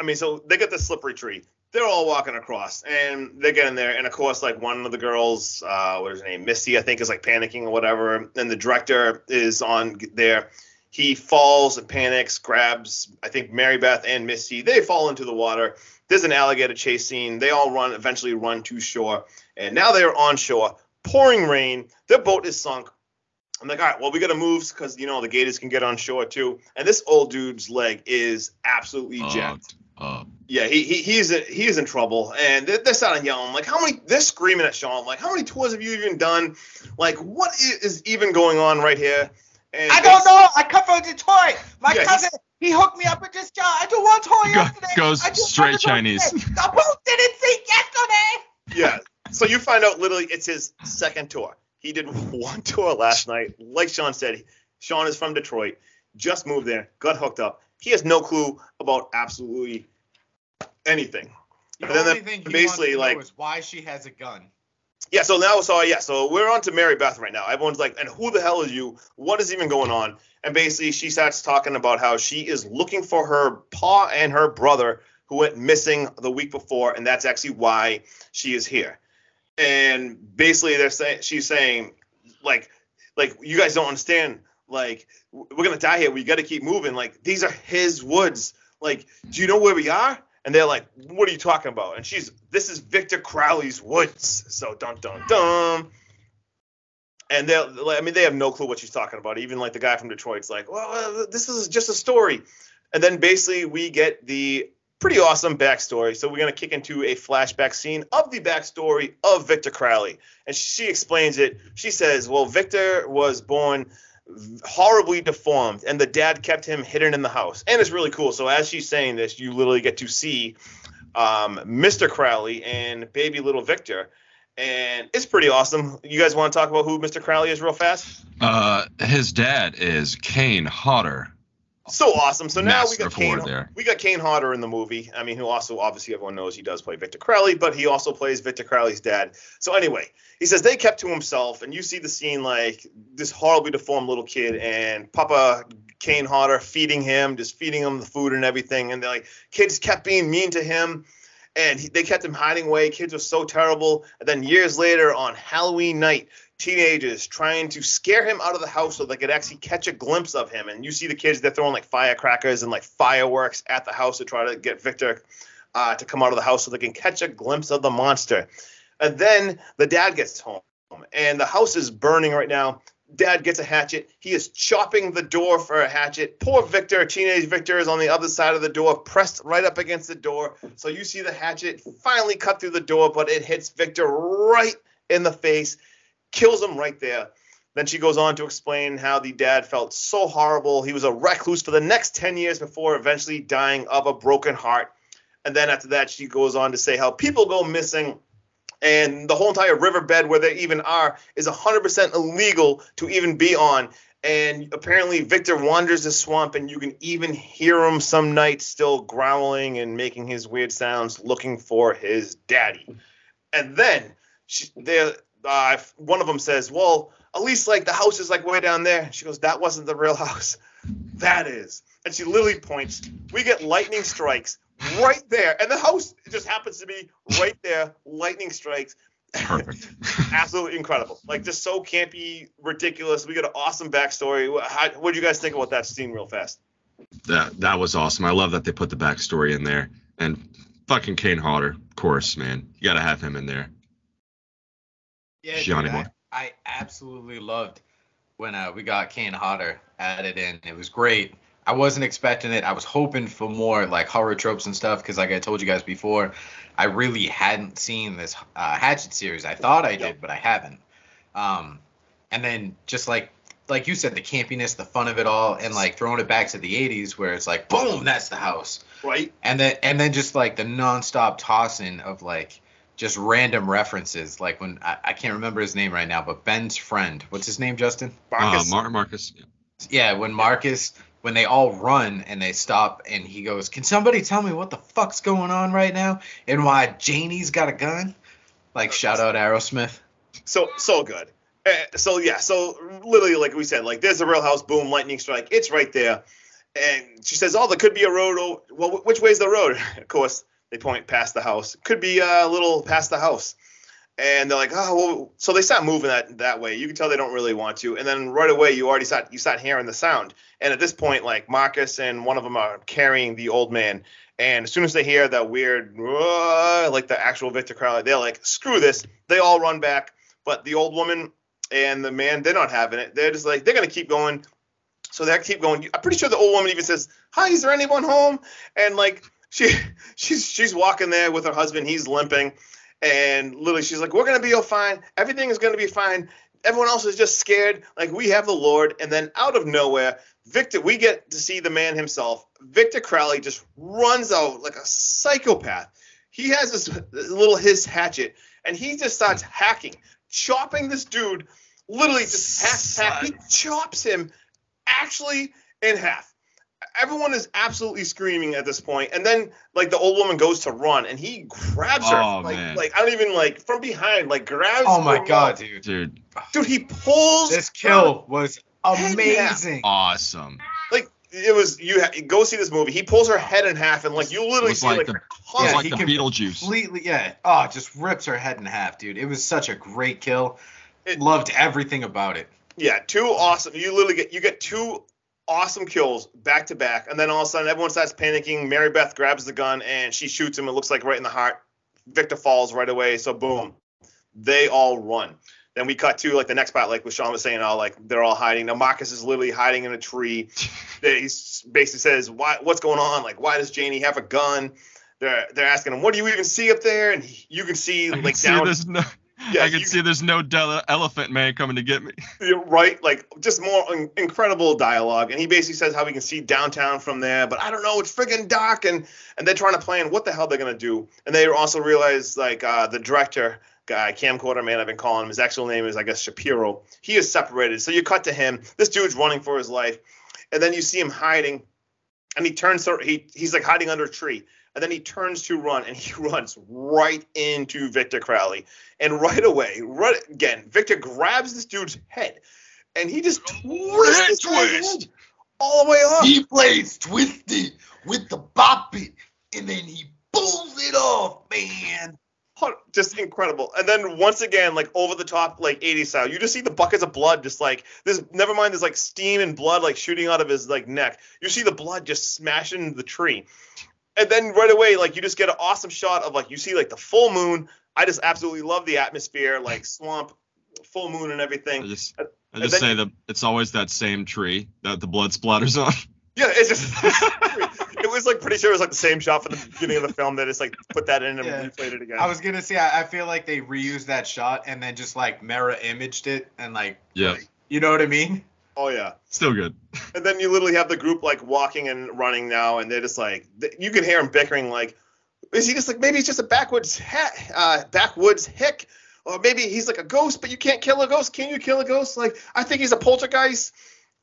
[SPEAKER 3] I mean, so they get the slippery tree. They're all walking across, and they get in there, and of course, like one of the girls, uh, what is her name, Misty, I think, is like panicking or whatever, and the director is on there. He falls and panics, grabs, I think, Mary Beth and Misty. They fall into the water. There's an alligator chase scene. They all run, eventually run to shore, and now they are on shore. Pouring rain. Their boat is sunk. I'm like, all right, well, we got to move because you know the gators can get on shore too. And this old dude's leg is absolutely jacked.
[SPEAKER 2] Uh,
[SPEAKER 3] Yeah, he, he he's he's in trouble, and they're, they're starting yelling like, how many? They're screaming at Sean like, how many tours have you even done? Like, what is even going on right here? And
[SPEAKER 4] I don't know. I come from Detroit. My
[SPEAKER 3] Yeah,
[SPEAKER 4] cousin, he hooked me up with this job. I do one tour
[SPEAKER 2] Go-
[SPEAKER 4] yesterday.
[SPEAKER 2] goes straight Chinese.
[SPEAKER 4] today. The boat didn't sink yesterday.
[SPEAKER 3] Yeah. So you find out literally it's his second tour. He did one tour last night. Like Sean said, Sean is from Detroit, just moved there, got hooked up. He has no clue about absolutely anything.
[SPEAKER 4] The
[SPEAKER 3] And then
[SPEAKER 4] only
[SPEAKER 3] the-
[SPEAKER 4] thing
[SPEAKER 3] basically,
[SPEAKER 4] wants to know
[SPEAKER 3] like-
[SPEAKER 4] is why she has a gun.
[SPEAKER 3] Yeah, so now, so yeah, so we're on to Mary Beth right now. Everyone's like, and who the hell is you? What is even going on? And basically, she starts talking about how she is looking for her pa and her brother who went missing the week before, and that's actually why she is here. And basically, they're saying she's saying, like, like you guys don't understand. Like, we're gonna die here. We got to keep moving. Like, these are his woods. Like, do you know where we are? And they're like, "What are you talking about?" And she's, "This is Victor Crowley's woods." So dun dun dun. And they're, I mean, they have no clue what she's talking about. Even like the guy from Detroit's like, "Well, uh, this is just a story." And then basically we get the pretty awesome backstory. So we're gonna kick into a flashback scene of the backstory of Victor Crowley, and she explains it. She says, "Well, Victor was born." Horribly deformed and the dad kept him hidden in the house. And it's really cool. So as she's saying this you literally get to see um, mr crowley and baby little victor. And it's pretty awesome. You guys want to talk about who mr crowley is real fast?
[SPEAKER 2] Uh, his dad is Kane Hodder.
[SPEAKER 3] So awesome. So now we got Kane,
[SPEAKER 2] there.
[SPEAKER 3] we got Kane Hodder in the movie. I mean who also obviously everyone knows he does play victor crowley but he also plays victor crowley's dad. So anyway he says they kept to himself and you see the scene like this horribly deformed little kid and papa kane hodder feeding him just feeding him the food and everything and they're like kids kept being mean to him and he, they kept him hiding away. Kids were so terrible. And then years later on halloween night teenagers trying to scare him out of the house so they could actually catch a glimpse of him and you see the kids they're throwing like firecrackers and like fireworks at the house to try to get victor uh, to come out of the house so they can catch a glimpse of the monster and then the dad gets home, and the house is burning right now. Dad gets a hatchet. He is chopping the door for a hatchet. Poor Victor, teenage Victor, is on the other side of the door, pressed right up against the door. So you see the hatchet finally cut through the door, but it hits Victor right in the face, kills him right there. Then she goes on to explain how the dad felt so horrible. He was a recluse for the next 10 years before eventually dying of a broken heart. And then after that, she goes on to say how people go missing and the whole entire riverbed where they even are is 100% illegal to even be on. And apparently, Victor wanders the swamp, and you can even hear him some nights still growling and making his weird sounds, looking for his daddy. And then she, uh, one of them says, "Well, at least like the house is like way down there." She goes, "That wasn't the real house. That is." And she literally points. We get lightning strikes right there, and the house just happens to be right there. Lightning strikes.
[SPEAKER 2] Perfect.
[SPEAKER 3] Absolutely incredible. Like just so campy, ridiculous. We got an awesome backstory. what do you guys think about that scene, real fast?
[SPEAKER 2] That that was awesome. I love that they put the backstory in there. And fucking Kane Hodder, of course, man. You gotta have him in there.
[SPEAKER 4] Yeah, Johnny dude, I, I, absolutely loved when uh, we got Kane Hodder added in. It was great. I wasn't expecting it. I was hoping for more like horror tropes and stuff because, like I told you guys before, I really hadn't seen this uh, Hatchet series. I thought I did, but I haven't. Um, and then just like like you said, the campiness, the fun of it all, and like throwing it back to the '80s where it's like, boom, that's the house,
[SPEAKER 3] right?
[SPEAKER 4] And then and then just like the nonstop tossing of like just random references, like when I, I can't remember his name right now, but Ben's friend, what's his name, Justin?
[SPEAKER 2] Marcus. Uh, Mar- Marcus.
[SPEAKER 4] Yeah. yeah, when Marcus when they all run and they stop and he goes, "Can somebody tell me what the fuck's going on right now and why Janie's got a gun?" Like shout out Aerosmith.
[SPEAKER 3] So so good. Uh, so yeah, so literally like we said, like there's a real house, boom, lightning strike, it's right there. And she says, "Oh, there could be a road. Oh, well, which way's the road?" of course, they point past the house. Could be a little past the house and they're like, oh, well, so they start moving that that way. You can tell they don't really want to, and then right away you already start you start hearing the sound. And at this point, like Marcus and one of them are carrying the old man, and as soon as they hear that weird, uh, like the actual Victor Crowley, they're like, screw this. They all run back, but the old woman and the man, they're not having it. They're just like they're gonna keep going. So they keep going. I'm pretty sure the old woman even says, "Hi, is there anyone home?" And like she she's she's walking there with her husband. He's limping and literally, she's like, "We're gonna be all fine. Everything is gonna be fine. Everyone else is just scared. Like we have the Lord." And then out of nowhere, Victor, we get to see the man himself. Victor Crowley just runs out like a psychopath. He has this little his hatchet, and he just starts hacking, chopping this dude. Literally, just hack, hack. He chops him actually in half everyone is absolutely screaming at this point and then like the old woman goes to run and he grabs her oh, like man. like i don't even like from behind like grabs
[SPEAKER 4] oh my god dude.
[SPEAKER 2] Dude.
[SPEAKER 3] Dude he pulls
[SPEAKER 4] this kill was amazing.
[SPEAKER 2] Awesome.
[SPEAKER 3] Like it was you ha- go see this movie. He pulls her head in half and like you literally see like, like
[SPEAKER 2] the, yeah, like the Beetlejuice.
[SPEAKER 4] completely yeah. Oh just rips her head in half dude. It was such a great kill. It, loved everything about it.
[SPEAKER 3] Yeah two awesome. You literally get you get two awesome kills back to back, and then all of a sudden everyone starts panicking. Mary Beth grabs the gun and she shoots him. It looks like right in the heart. Victor falls right away. So boom, they all run. Then we cut to like the next part, like what Sean was saying, all like they're all hiding. Now Marcus is literally hiding in a tree. he basically says, "Why? What's going on? Like, why does Janie have a gun?" They're they're asking him, "What do you even see up there?" And he, you can see I like can down.
[SPEAKER 2] See no, yeah, I can you, see there's no de- elephant man coming to get me.
[SPEAKER 3] Right, like just more in- incredible dialogue, and he basically says how we can see downtown from there, but I don't know, it's friggin' dark, and and they're trying to plan what the hell they're gonna do, and they also realize like uh, the director guy, camcorder man, I've been calling him. His actual name is I guess Shapiro. He is separated, so you cut to him. This dude's running for his life, and then you see him hiding, and he turns he he's like hiding under a tree and then he turns to run and he runs right into Victor Crowley. And right away, right again, Victor grabs this dude's head and he just twists twist all the way off.
[SPEAKER 1] He plays twisted with the bop it and then he pulls it off, man.
[SPEAKER 3] Just incredible. And then once again, like over the top, like 80s style, you just see the buckets of blood, just like this. Never mind, there's like steam and blood like shooting out of his like neck. You see the blood just smashing the tree and then right away, like you just get an awesome shot of like you see like the full moon. I just absolutely love the atmosphere, like swamp, full moon, and everything.
[SPEAKER 2] I just, I just say that it's always that same tree that the blood splatters on.
[SPEAKER 3] Yeah, it's just it was like pretty sure it was like the same shot from the beginning of the film. That it's like put that in and yeah. replayed it again.
[SPEAKER 4] I was gonna say I, I, feel like they reused that shot and then just like mirror imaged it and like
[SPEAKER 2] yeah,
[SPEAKER 4] like, you know what I mean?
[SPEAKER 3] Oh yeah,
[SPEAKER 2] still good.
[SPEAKER 3] And then you literally have the group like walking and running now, and they're just like you can hear them bickering like, Is he just like maybe he's just a backwoods ha- uh, backwoods hick, or maybe he's like a ghost, but you can't kill a ghost. Can you kill a ghost? Like I think he's a poltergeist,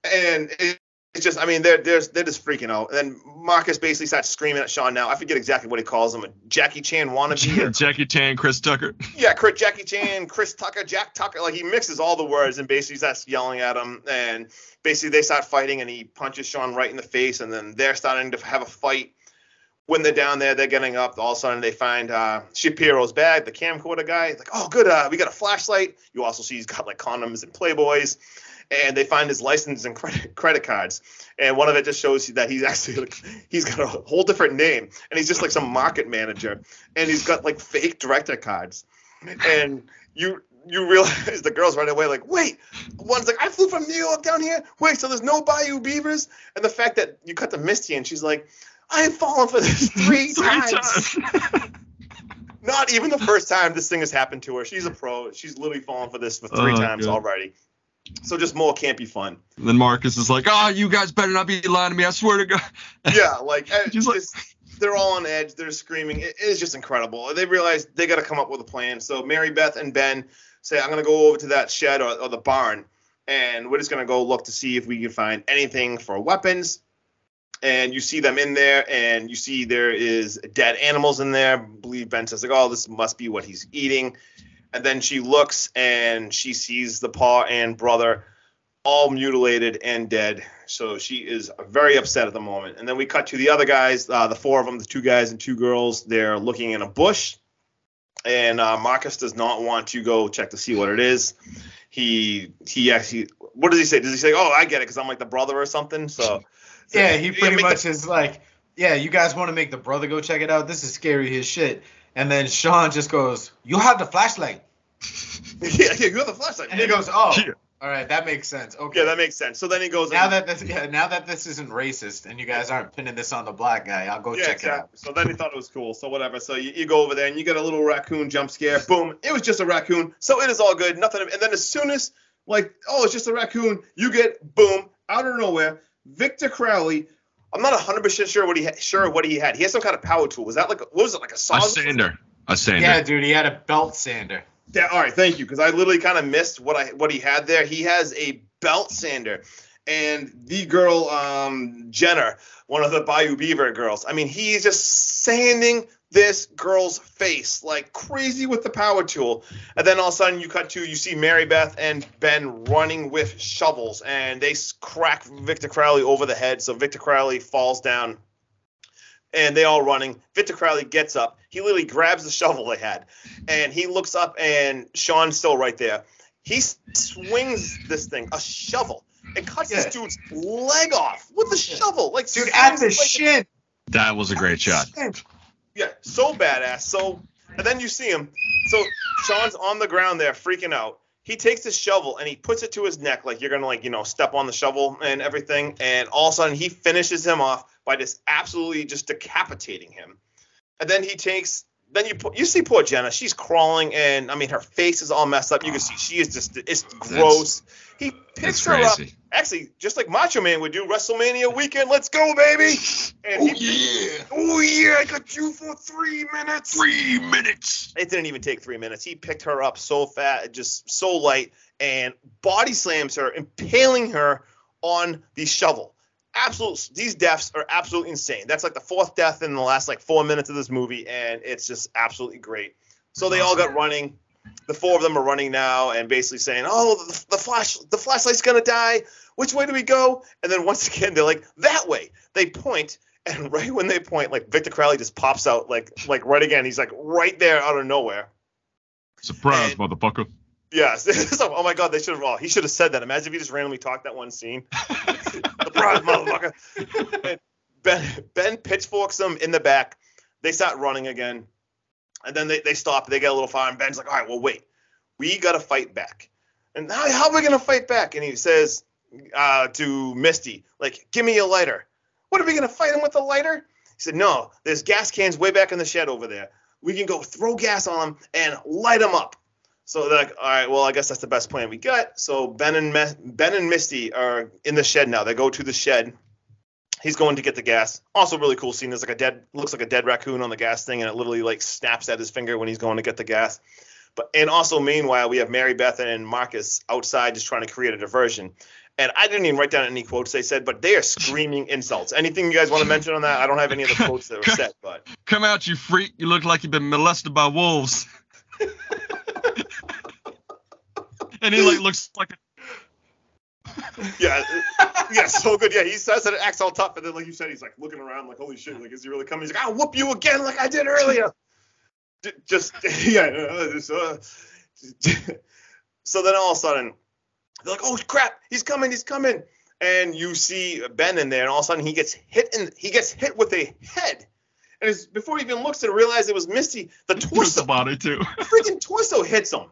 [SPEAKER 3] and it's just I mean they're they're they're just freaking out. And then Marcus basically starts screaming at Sean. Now I forget exactly what he calls him, Jackie Chan wannabe. or-
[SPEAKER 2] Jackie Chan, Chris Tucker.
[SPEAKER 3] yeah, Chris, Jackie Chan, Chris Tucker, Jack Tucker. Like he mixes all the words and basically starts yelling at him. And basically they start fighting and he punches Sean right in the face. And then they're starting to have a fight. When they're down there, they're getting up. All of a sudden they find uh, Shapiro's bag, the camcorder guy. Like, oh, good. Uh, we got a flashlight. You also see he's got like condoms and Playboys. And they find his license and credit, credit cards. And one of it just shows you that he's actually like, he's got a whole different name. And he's just like some market manager. And he's got like fake director cards and you you realize the girls right away like wait one's like i flew from new york down here wait so there's no bayou beavers and the fact that you cut to misty and she's like i have fallen for this three, times. not even the first time this thing has happened to her she's a pro she's literally fallen for this for three
[SPEAKER 2] Oh,
[SPEAKER 3] times
[SPEAKER 2] good.
[SPEAKER 3] already so just more campy fun
[SPEAKER 2] then Marcus is like, "Oh, you guys better not be lying to me. I swear to God."
[SPEAKER 3] yeah, like uh,
[SPEAKER 2] She's like-
[SPEAKER 3] they're all on edge. They're screaming. It is just incredible. They realize they got to come up with a plan. So Mary Beth and Ben say, "I'm gonna go over to that shed or, or the barn, and we're just gonna go look to see if we can find anything for weapons." And you see them in there, and you see there is dead animals in there. I believe Ben says like, "Oh, this must be what he's eating." And then she looks and she sees the paw and brother all mutilated and dead. So she is very upset at the moment. And then we cut to the other guys, uh, the four of them, the two guys and two girls. They're looking in a bush. And uh, Marcus does not want to go check to see what it is. He he actually, what does he say? Does he say, "Oh, I get it," because I'm like the brother or something? So
[SPEAKER 4] Yeah, he pretty much is like, yeah, you guys want to make the brother go check it out? This is scary as shit. And then Sean just goes, "You have the flashlight,"
[SPEAKER 3] yeah, yeah, you have the flashlight.
[SPEAKER 4] and he goes, "Oh,
[SPEAKER 2] Yeah.
[SPEAKER 4] all right, that makes sense." Okay.
[SPEAKER 3] yeah, that makes sense. So then he goes,
[SPEAKER 4] now that this, yeah, now that this isn't racist and you guys aren't pinning this on the black guy, I'll go
[SPEAKER 3] yeah,
[SPEAKER 4] check it out.
[SPEAKER 3] So then he thought it was cool. So whatever. So you, you go over there and you get a little raccoon jump scare. Boom. It was just a raccoon. So it is all good. Nothing. And then as soon as like, oh, it's just a raccoon, you get boom out of nowhere. Victor Crowley. I'm not 100 percent sure what he ha- sure what he had. He had some kind of power tool. Was that like a, what was it like a saw?
[SPEAKER 2] A sander. A sander.
[SPEAKER 4] Yeah, dude, he had a belt sander.
[SPEAKER 3] Yeah, all right, thank you, because I literally kind of missed what I what he had there. He has a belt sander, and the girl, um, Jenna, one of the Bayou Beaver girls. I mean, he's just sanding this girl's face like crazy with the power tool. And then all of a sudden, you cut to you see Mary Beth and Ben running with shovels, and they crack Victor Crowley over the head. So Victor Crowley falls down. And they all running. Victor Crowley gets up. He literally grabs the shovel they had and he looks up and Sean's still right there. He swings this thing, a shovel, and cuts
[SPEAKER 4] Yeah.
[SPEAKER 3] this dude's leg off with the shovel. Like
[SPEAKER 4] Dude, at the
[SPEAKER 3] swings like-
[SPEAKER 4] shin.
[SPEAKER 2] That was a great shot.
[SPEAKER 3] Yeah, so badass. So and then you see him. So Sean's on the ground there, freaking out. He takes his shovel and he puts it to his neck, like you're gonna like you know step on the shovel and everything. And all of a sudden he finishes him off by just absolutely just decapitating him. And then he takes. Then you you see poor Jenna. She's crawling, and I mean her face is all messed up. You can ah. see she is just it's gross. He picks her up, actually just like Macho Man would do WrestleMania weekend. Let's go, baby! And
[SPEAKER 1] Oh
[SPEAKER 3] he,
[SPEAKER 1] yeah.
[SPEAKER 3] oh yeah, I got you for three minutes.
[SPEAKER 2] Three minutes.
[SPEAKER 3] It didn't even take three minutes. He picked her up so fat, just so light, and body slams her, impaling her on the shovel. Absolute. These deaths are absolutely insane. That's like the fourth death in the last like four minutes of this movie, and it's just absolutely great. So they all got running. The four of them are running now, and basically saying, "Oh, the, the flash, the flashlight's gonna die. Which way do we go?" And then once again, they're like, "That way." They point, and right when they point, like Victor Crowley just pops out, like like right again. He's like right there out of nowhere.
[SPEAKER 2] Surprise,
[SPEAKER 3] And-
[SPEAKER 2] motherfucker.
[SPEAKER 3] Yes. So, oh my God, they should have. Oh, he should have said that. Imagine if he just randomly talked that one scene. Surprise, motherfucker. Ben Ben pitchforks them in the back. They start running again, and then they, they stop. They get a little far, and Ben's like, "All right, well, wait. We got to fight back." And how, how are we gonna fight back? And he says uh, to Misty, "Like, give me a lighter." What are we gonna fight him with a lighter? He said, "No. There's gas cans way back in the shed over there. We can go throw gas on them and light them up." So they're like, all right, well, I guess that's the best plan we got. So Ben and Me- Ben and Misty are in the shed now. They go to the shed. he's going to get the gas. Also, really cool scene. There's like a dead, looks like a dead raccoon on the gas thing, and it literally like snaps at his finger when he's going to get the gas. But and also, meanwhile, we have Mary Beth and Marcus outside just trying to create a diversion. And I didn't even write down any quotes they said, but they are screaming insults. Anything you guys want to mention on that? I don't have any of the quotes that were said, but
[SPEAKER 2] Come out, you freak! You look like you've been molested by wolves. and he like looks like a
[SPEAKER 3] yeah, yeah, so good. Yeah, he says it, it acts all tough, and then like you said, he's like looking around, like holy shit, like is he really coming? He's like, I'll whoop you again, like I did earlier. Just yeah. just, uh, so then all of a sudden, they're like, oh crap, he's coming, he's coming, and you see Ben in there, and all of a sudden he gets hit, and he gets hit with a head. And it's, before he even looks to realize it was Misty, the torso
[SPEAKER 2] the body too.
[SPEAKER 3] freaking torso hits him.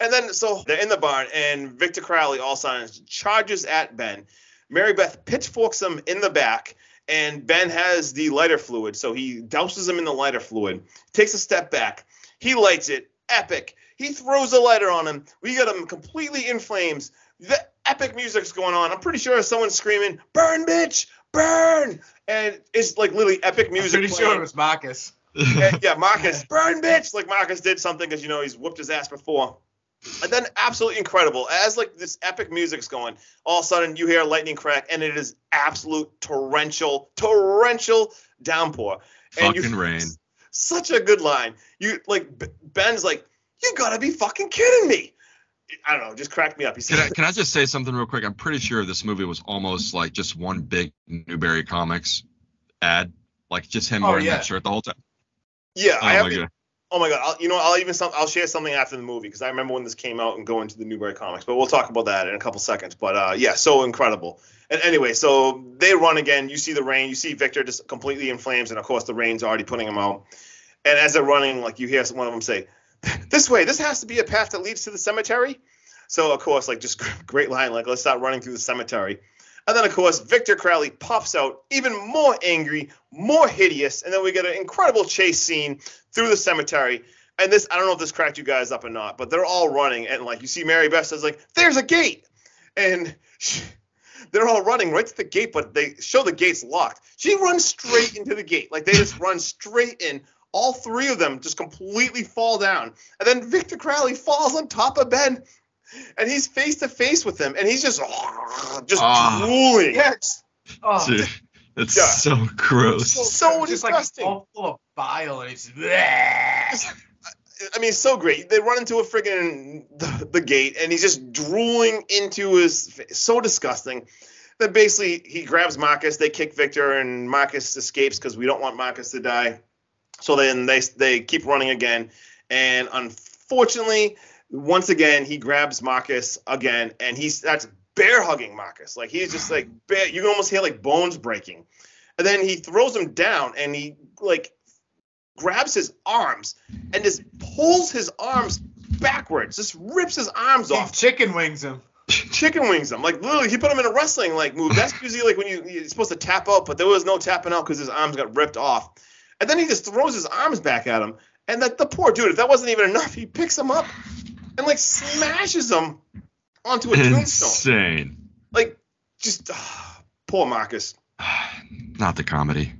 [SPEAKER 3] And then so they're in the barn, and Victor Crowley all signs, charges at Ben. Mary Beth pitchforks him in the back, and Ben has the lighter fluid, so he douses him in the lighter fluid, takes a step back, he lights it, epic. He throws a lighter on him. We got him completely in flames. The epic music's going on. I'm pretty sure someone's screaming, "Burn, bitch, burn!" And it's like literally epic
[SPEAKER 4] I'm
[SPEAKER 3] music.
[SPEAKER 4] pretty sure it was Marcus.
[SPEAKER 3] And, yeah, Marcus, burn bitch, like Marcus did something because you know he's whooped his ass before. And then absolutely incredible, as like this epic music's going, all of a sudden you hear a lightning crack, and it is absolute torrential, torrential downpour. And
[SPEAKER 2] Fucking rain.
[SPEAKER 3] Such a good line. You like Ben's like, you gotta be fucking kidding me. I don't know, just cracked me up. He
[SPEAKER 2] Can I, can I just say something real quick? I'm pretty sure this movie was almost like just one big Newbury Comics ad, like just him
[SPEAKER 4] Oh,
[SPEAKER 2] wearing
[SPEAKER 4] yeah.
[SPEAKER 2] that shirt the whole time.
[SPEAKER 3] "Yeah,
[SPEAKER 2] Oh
[SPEAKER 3] I have
[SPEAKER 2] my
[SPEAKER 3] the
[SPEAKER 2] god.
[SPEAKER 3] Oh my god! I'll, you know, I'll even some, I'll share something after the movie because I remember when this came out and going to the Newbury Comics. But we'll talk about that in a couple seconds. But uh, yeah, so incredible. And anyway, so they run again. You see the rain. You see Victor just completely in flames, and of course the rain's already putting him out. And as they're running, like you hear one of them say, "This way. This has to be a path that leads to the cemetery." So of course, like just great line, like let's start running through the cemetery. And then of course Victor Crowley pops out, even more angry, more hideous, and then we get an incredible chase scene through the cemetery. And this, I don't know if this cracked you guys up or not, but they're all running, and like you see Mary Beth says like, "There's a gate," and she, they're all running right to the gate, but they show the gate's locked. She runs straight into the gate, like they just run straight in. All three of them just completely fall down, and then Victor Crowley falls on top of Ben, and he's face to face with him, and he's just just
[SPEAKER 2] Ah.
[SPEAKER 3] drooling.
[SPEAKER 4] Yes. Oh,
[SPEAKER 2] Dude, it's
[SPEAKER 3] Yeah.
[SPEAKER 2] so gross.
[SPEAKER 3] So
[SPEAKER 4] just
[SPEAKER 3] disgusting.
[SPEAKER 4] like all full of bile, and he's.
[SPEAKER 3] I mean, so great. They run into a friggin' the, the gate, and he's just drooling into his. fa- So disgusting. Then basically he grabs Marcus. They kick Victor, and Marcus escapes because we don't want Marcus to die. So then they they keep running again, and unfortunately, once again he grabs Marcus again, and he starts bear hugging Marcus. Like he's just like bear, you can almost hear like bones breaking, and then he throws him down, and he like grabs his arms and just pulls his arms backwards, just rips his arms
[SPEAKER 4] He
[SPEAKER 3] off,
[SPEAKER 4] chicken wings him.
[SPEAKER 3] chicken wings him. Like literally, he put him in a wrestling like move. That's usually like when you you're supposed to tap out, but there was no tapping out because his arms got ripped off. And then he just throws his arms back at him, and that the poor dude, if that wasn't even enough, he picks him up and like smashes him onto a tombstone.
[SPEAKER 2] Insane.
[SPEAKER 3] Like just ah, poor Marcus.
[SPEAKER 2] Not the comedy.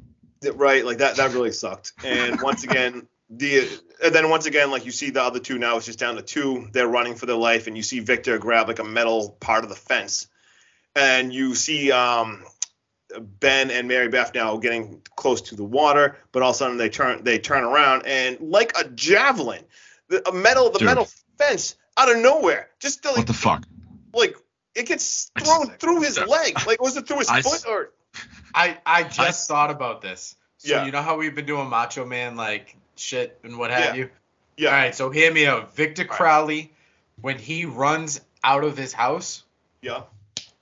[SPEAKER 3] Right, like that that really sucked. And once again, the and then once again, like you see the other two now, it's just down to two. They're running for their life, and you see Victor grab like a metal part of the fence, and you see um Ben and Mary Beth now getting close to the water, but all of a sudden they turn they turn around and like a javelin, the a metal the
[SPEAKER 2] Dude.
[SPEAKER 3] metal fence out of nowhere, just to,
[SPEAKER 2] What
[SPEAKER 3] like
[SPEAKER 2] the fuck?
[SPEAKER 3] like it gets thrown
[SPEAKER 2] just-
[SPEAKER 3] through his leg. Like was it through his
[SPEAKER 2] I
[SPEAKER 3] foot or
[SPEAKER 4] I I just thought about this. So
[SPEAKER 3] Yeah.
[SPEAKER 4] you know how we've been doing Macho Man like shit and what have
[SPEAKER 3] Yeah.
[SPEAKER 4] you.
[SPEAKER 3] yeah
[SPEAKER 4] All right, so hear me out. Victor
[SPEAKER 3] right.
[SPEAKER 4] Crowley, when he runs out of his house,
[SPEAKER 3] yeah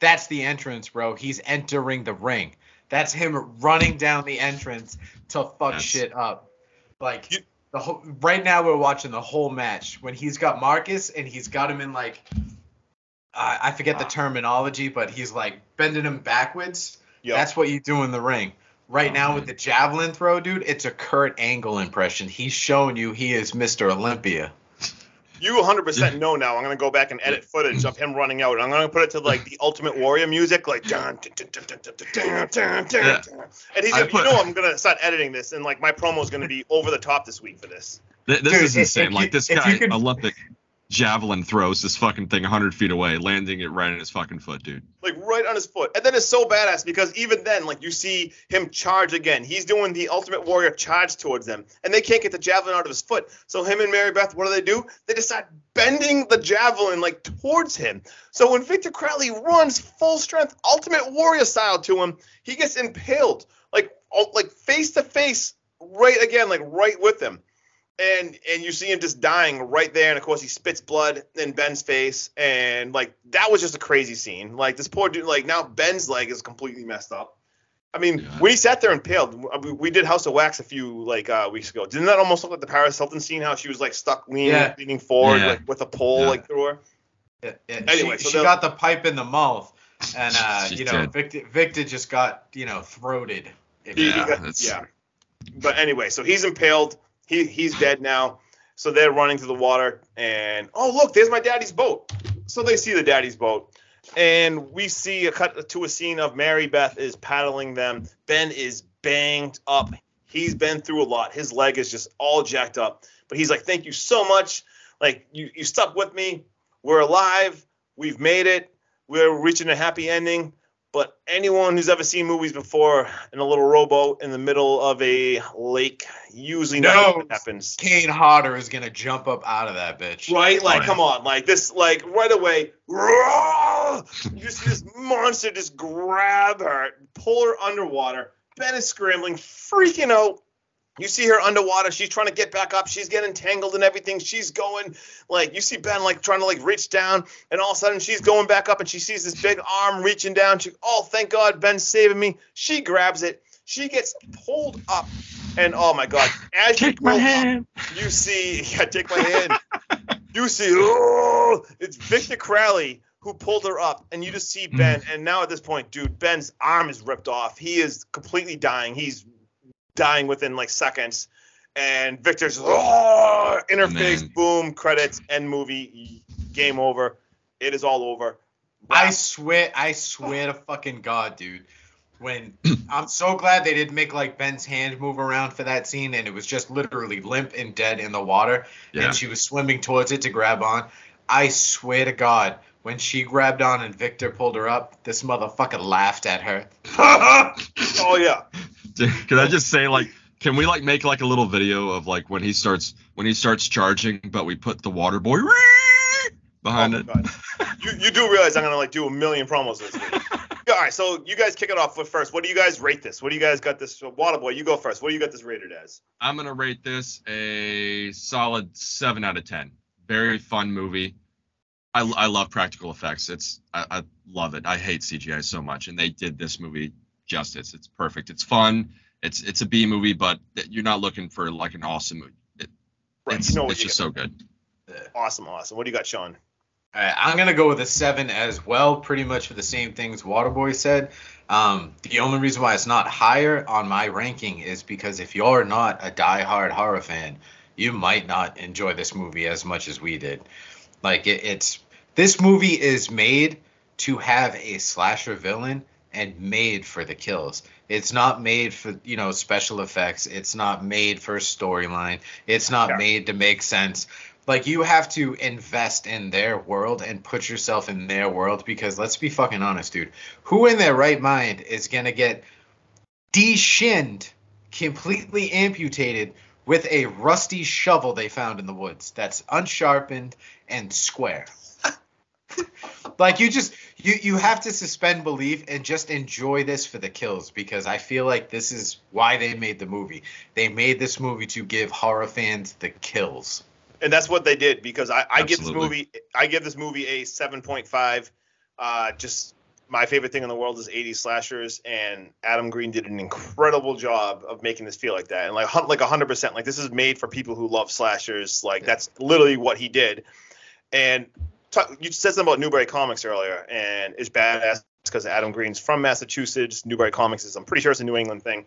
[SPEAKER 4] that's the entrance, bro. He's entering the ring. That's him running down the entrance to fuck
[SPEAKER 2] That's-
[SPEAKER 4] shit up. Like
[SPEAKER 3] You-
[SPEAKER 4] the whole, right now we're watching the whole match when he's got Marcus and he's got him in like uh, I forget the
[SPEAKER 3] Ah.
[SPEAKER 4] terminology, but he's like bending him backwards.
[SPEAKER 3] yeah.
[SPEAKER 4] That's what you do in the ring. Right
[SPEAKER 2] Oh,
[SPEAKER 4] now
[SPEAKER 2] man.
[SPEAKER 4] with the javelin throw, dude, it's a Kurt Angle impression. He's showing you he is Mr. Olympia.
[SPEAKER 3] You 100% know now. I'm gonna go back and edit footage of him running out. I'm gonna put it to like the Ultimate Warrior music, like dun, dun, dun, dun, dun, dun, dun, dun, dun,
[SPEAKER 2] Yeah.
[SPEAKER 3] and he's
[SPEAKER 2] I
[SPEAKER 3] gonna,
[SPEAKER 2] put-
[SPEAKER 3] you know I'm gonna start editing this, and like my promo is gonna be over the top this week for this.
[SPEAKER 2] Th- This
[SPEAKER 4] Dude,
[SPEAKER 2] is insane.
[SPEAKER 4] if
[SPEAKER 2] like this
[SPEAKER 4] if
[SPEAKER 2] guy,
[SPEAKER 4] you could-
[SPEAKER 2] Olympic javelin throws this fucking thing 100 feet away, landing it right in his fucking foot, dude.
[SPEAKER 3] like right on his foot. And then it's so badass because even then, like you see him charge again. He's doing the Ultimate Warrior charge towards them, and they can't get the javelin out of his foot. So him and Mary Beth, what do they do? They decide bending the javelin like towards him. So when Victor Crowley runs full strength Ultimate Warrior style to him, he gets impaled like like face to face, right again, like right with him and and you see him just dying right there and of course he spits blood in ben's face and like that was just a crazy scene like this poor dude like now ben's leg is completely messed up i mean
[SPEAKER 2] Yeah.
[SPEAKER 3] when he sat there and paled we, we did house of wax a few like uh weeks ago didn't that almost look like the paris hilton scene how she was like stuck leaning
[SPEAKER 4] Yeah.
[SPEAKER 3] leaning forward
[SPEAKER 2] Yeah.
[SPEAKER 3] like with a pole
[SPEAKER 2] Yeah.
[SPEAKER 3] like through her
[SPEAKER 4] Yeah, yeah.
[SPEAKER 3] Anyway,
[SPEAKER 4] she,
[SPEAKER 3] so
[SPEAKER 4] she got the pipe in the mouth, and uh, you know,
[SPEAKER 2] did.
[SPEAKER 4] Victor, Victor just got you know throated. if
[SPEAKER 3] He-
[SPEAKER 4] you
[SPEAKER 3] he
[SPEAKER 2] Yeah,
[SPEAKER 3] got- yeah. But anyway, so he's impaled. He he's dead now. So they're running to the water, and oh look, there's my daddy's boat. So they see the daddy's boat, and we see a cut to a scene of Mary Beth is paddling them. Ben is banged up. He's been through a lot. His leg is just all jacked up. But he's like, "Thank you so much. Like you you stuck with me. We're alive. We've made it. We're reaching a happy ending." But anyone who's ever seen movies before in a little rowboat in the middle of a lake usually knows
[SPEAKER 4] No.
[SPEAKER 3] what happens.
[SPEAKER 4] Kane Hodder is gonna jump up out of that bitch.
[SPEAKER 3] Right? Like, come on. Like, this, like, right away, roar! you see this monster just grab her, pull her underwater. Ben is scrambling, freaking out. You see her underwater. She's trying to get back up. She's getting tangled and everything. She's going like you see Ben like trying to like reach down, and all of a sudden she's going back up, and she sees this big arm reaching down. She, oh, thank God, Ben's saving me. She grabs it. She gets pulled up, and oh my God, as you
[SPEAKER 2] Take my
[SPEAKER 3] pull up,
[SPEAKER 2] hand.
[SPEAKER 3] you see, yeah, take my hand. you see, oh, it's Victor Crowley who pulled her up, and you just see Ben. Mm. And now at this point, dude, Ben's arm is ripped off. He is completely dying. He's dying within like seconds. And Victor's oh, in her
[SPEAKER 2] Man.
[SPEAKER 3] boom, credits, end movie, game over. It is all over.
[SPEAKER 4] I swear, I swear to fucking God, dude. When I'm so glad they didn't make like Ben's hand move around for that scene, and it was just literally limp and dead in the water,
[SPEAKER 2] Yeah.
[SPEAKER 4] and she was swimming towards it to grab on. I swear to God, when she grabbed on and Victor pulled her up, this motherfucker laughed at her.
[SPEAKER 3] oh yeah.
[SPEAKER 2] Can I just say like can we like make like a little video of like when he starts when he starts charging but we put the water boy behind
[SPEAKER 3] Oh,
[SPEAKER 2] it?
[SPEAKER 3] God. you, you do realize I'm gonna like do a million promos this week. All right, so you guys kick it off with first. What do you guys rate this? What do you guys got this? Uh, water boy? you go first. What do you got this rated as?
[SPEAKER 2] I'm gonna rate this a solid seven out of ten. Very fun movie. I, I love practical effects. It's I, I love it. I hate CGI so much, and they did this movie justice. It's perfect. It's fun. It's it's a B movie, but you're not looking for like an awesome movie. It,
[SPEAKER 3] Right,
[SPEAKER 2] it's
[SPEAKER 3] you know
[SPEAKER 2] it's just
[SPEAKER 3] get.
[SPEAKER 2] so good.
[SPEAKER 3] Awesome, awesome. What do you got, Sean?
[SPEAKER 4] All right, I'm gonna go with a seven as well, pretty much for the same things Waterboy said. Um, the only reason why it's not higher on my ranking is because if you're not a die-hard horror fan, you might not enjoy this movie as much as we did. Like it, it's this movie is made to have a slasher villain and made for the kills. It's not made for you know special effects. It's not made for storyline. It's not
[SPEAKER 3] Yeah.
[SPEAKER 4] made to make sense like you have to invest in their world and put yourself in their world because let's be fucking honest dude who in their right mind is gonna get de-shinned completely amputated with a rusty shovel they found in the woods that's unsharpened and square like you just you you have to suspend belief and just enjoy this for the kills because I feel like this is why they made the movie. They made this movie to give horror fans the kills.
[SPEAKER 3] And that's what they did because I, I give this movie I give this movie a 7.5. Uh, just my favorite thing in the world is 80s slashers, and Adam Green did an incredible job of making this feel like that, and like hun- like 100 percent like this is made for people who love slashers. Like that's literally what he did. And talk, you said something about Newbury Comics earlier, and it's badass because Adam Green's from Massachusetts. Newbury Comics is I'm pretty sure it's a New England thing.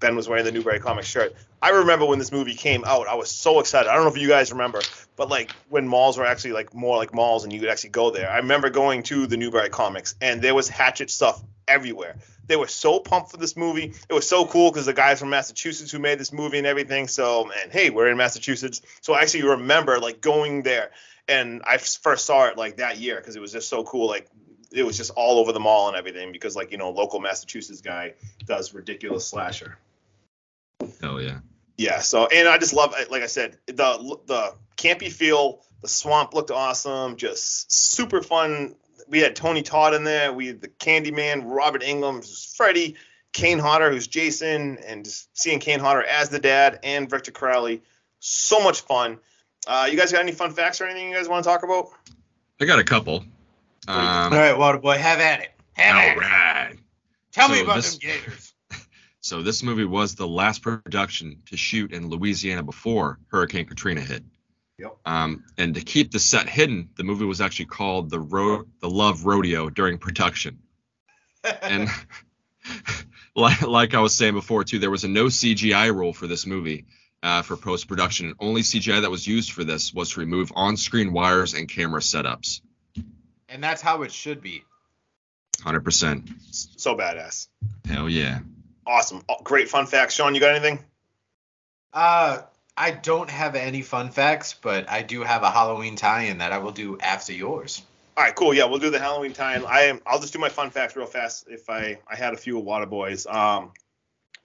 [SPEAKER 3] Ben was wearing the Newbury Comics shirt. I remember when this movie came out, I was so excited. I don't know if you guys remember, but like when malls were actually like more like malls and you could actually go there. I remember going to the Newbury Comics and there was Hatchet stuff everywhere. They were so pumped for this movie. It was so cool because the guys from Massachusetts who made this movie and everything. So, man, hey, we're in Massachusetts. So I actually remember like going there and I first saw it like that year because it was just so cool. Like it was just all over the mall and everything because like you know local Massachusetts guy does ridiculous slasher.
[SPEAKER 2] Hell yeah.
[SPEAKER 3] Yeah. So and I just love like I said the the campy feel. The swamp looked awesome. Just super fun. We had Tony Todd in there. We had the Candyman, Robert Englund, who's Freddy, Kane Hodder, who's Jason, and just seeing Kane Hodder as the dad and Victor Crowley. So much fun. Uh, you guys got any fun facts or anything you guys want to talk about?
[SPEAKER 2] I got a couple. Um,
[SPEAKER 4] All right, Waterboy, have at it. Have at
[SPEAKER 2] all
[SPEAKER 4] it.
[SPEAKER 2] right.
[SPEAKER 4] Tell me about
[SPEAKER 2] this-
[SPEAKER 4] them Gators.
[SPEAKER 2] So this movie was the last production to shoot in Louisiana before Hurricane Katrina hit.
[SPEAKER 3] Yep.
[SPEAKER 2] Um, and to keep the set hidden, the movie was actually called the Ro- the Love Rodeo during production. And like like I was saying before too, there was a no CGI rule for this movie uh, for post production. Only CGI that was used for this was to remove on screen wires and camera setups.
[SPEAKER 4] and that's how it should be.
[SPEAKER 2] Hundred percent.
[SPEAKER 3] So badass.
[SPEAKER 2] Hell yeah.
[SPEAKER 3] Awesome. Oh, Great fun facts. Sean, you got anything?
[SPEAKER 4] Uh, I don't have any fun facts, but I do have a Halloween tie-in that I will do after yours.
[SPEAKER 3] All right, cool. Yeah, we'll do the Halloween time. I am. I'll just do my fun facts real fast. If I I had a few of Water Boys. Um,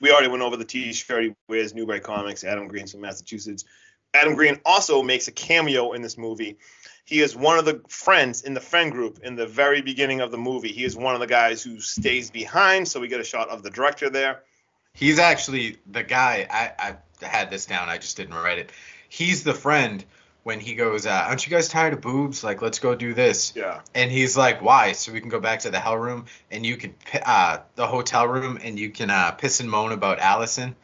[SPEAKER 3] we already went over the T-shirt. He wears Newbury Comics. Adam Green's from Massachusetts. Adam Green also makes a cameo in this movie. He is one of the friends in the friend group in the very beginning of the movie. He is one of the guys who stays behind. So we get a shot of the director there.
[SPEAKER 4] He's actually the guy. I, I had this down. I just didn't write it. He's the friend when he goes, uh, "Aren't you guys tired of boobs? Like, let's go do this."
[SPEAKER 3] Yeah.
[SPEAKER 4] And he's like, "Why? So we can go back to the hell room and you can uh the hotel room and you can uh piss and moan about Allison."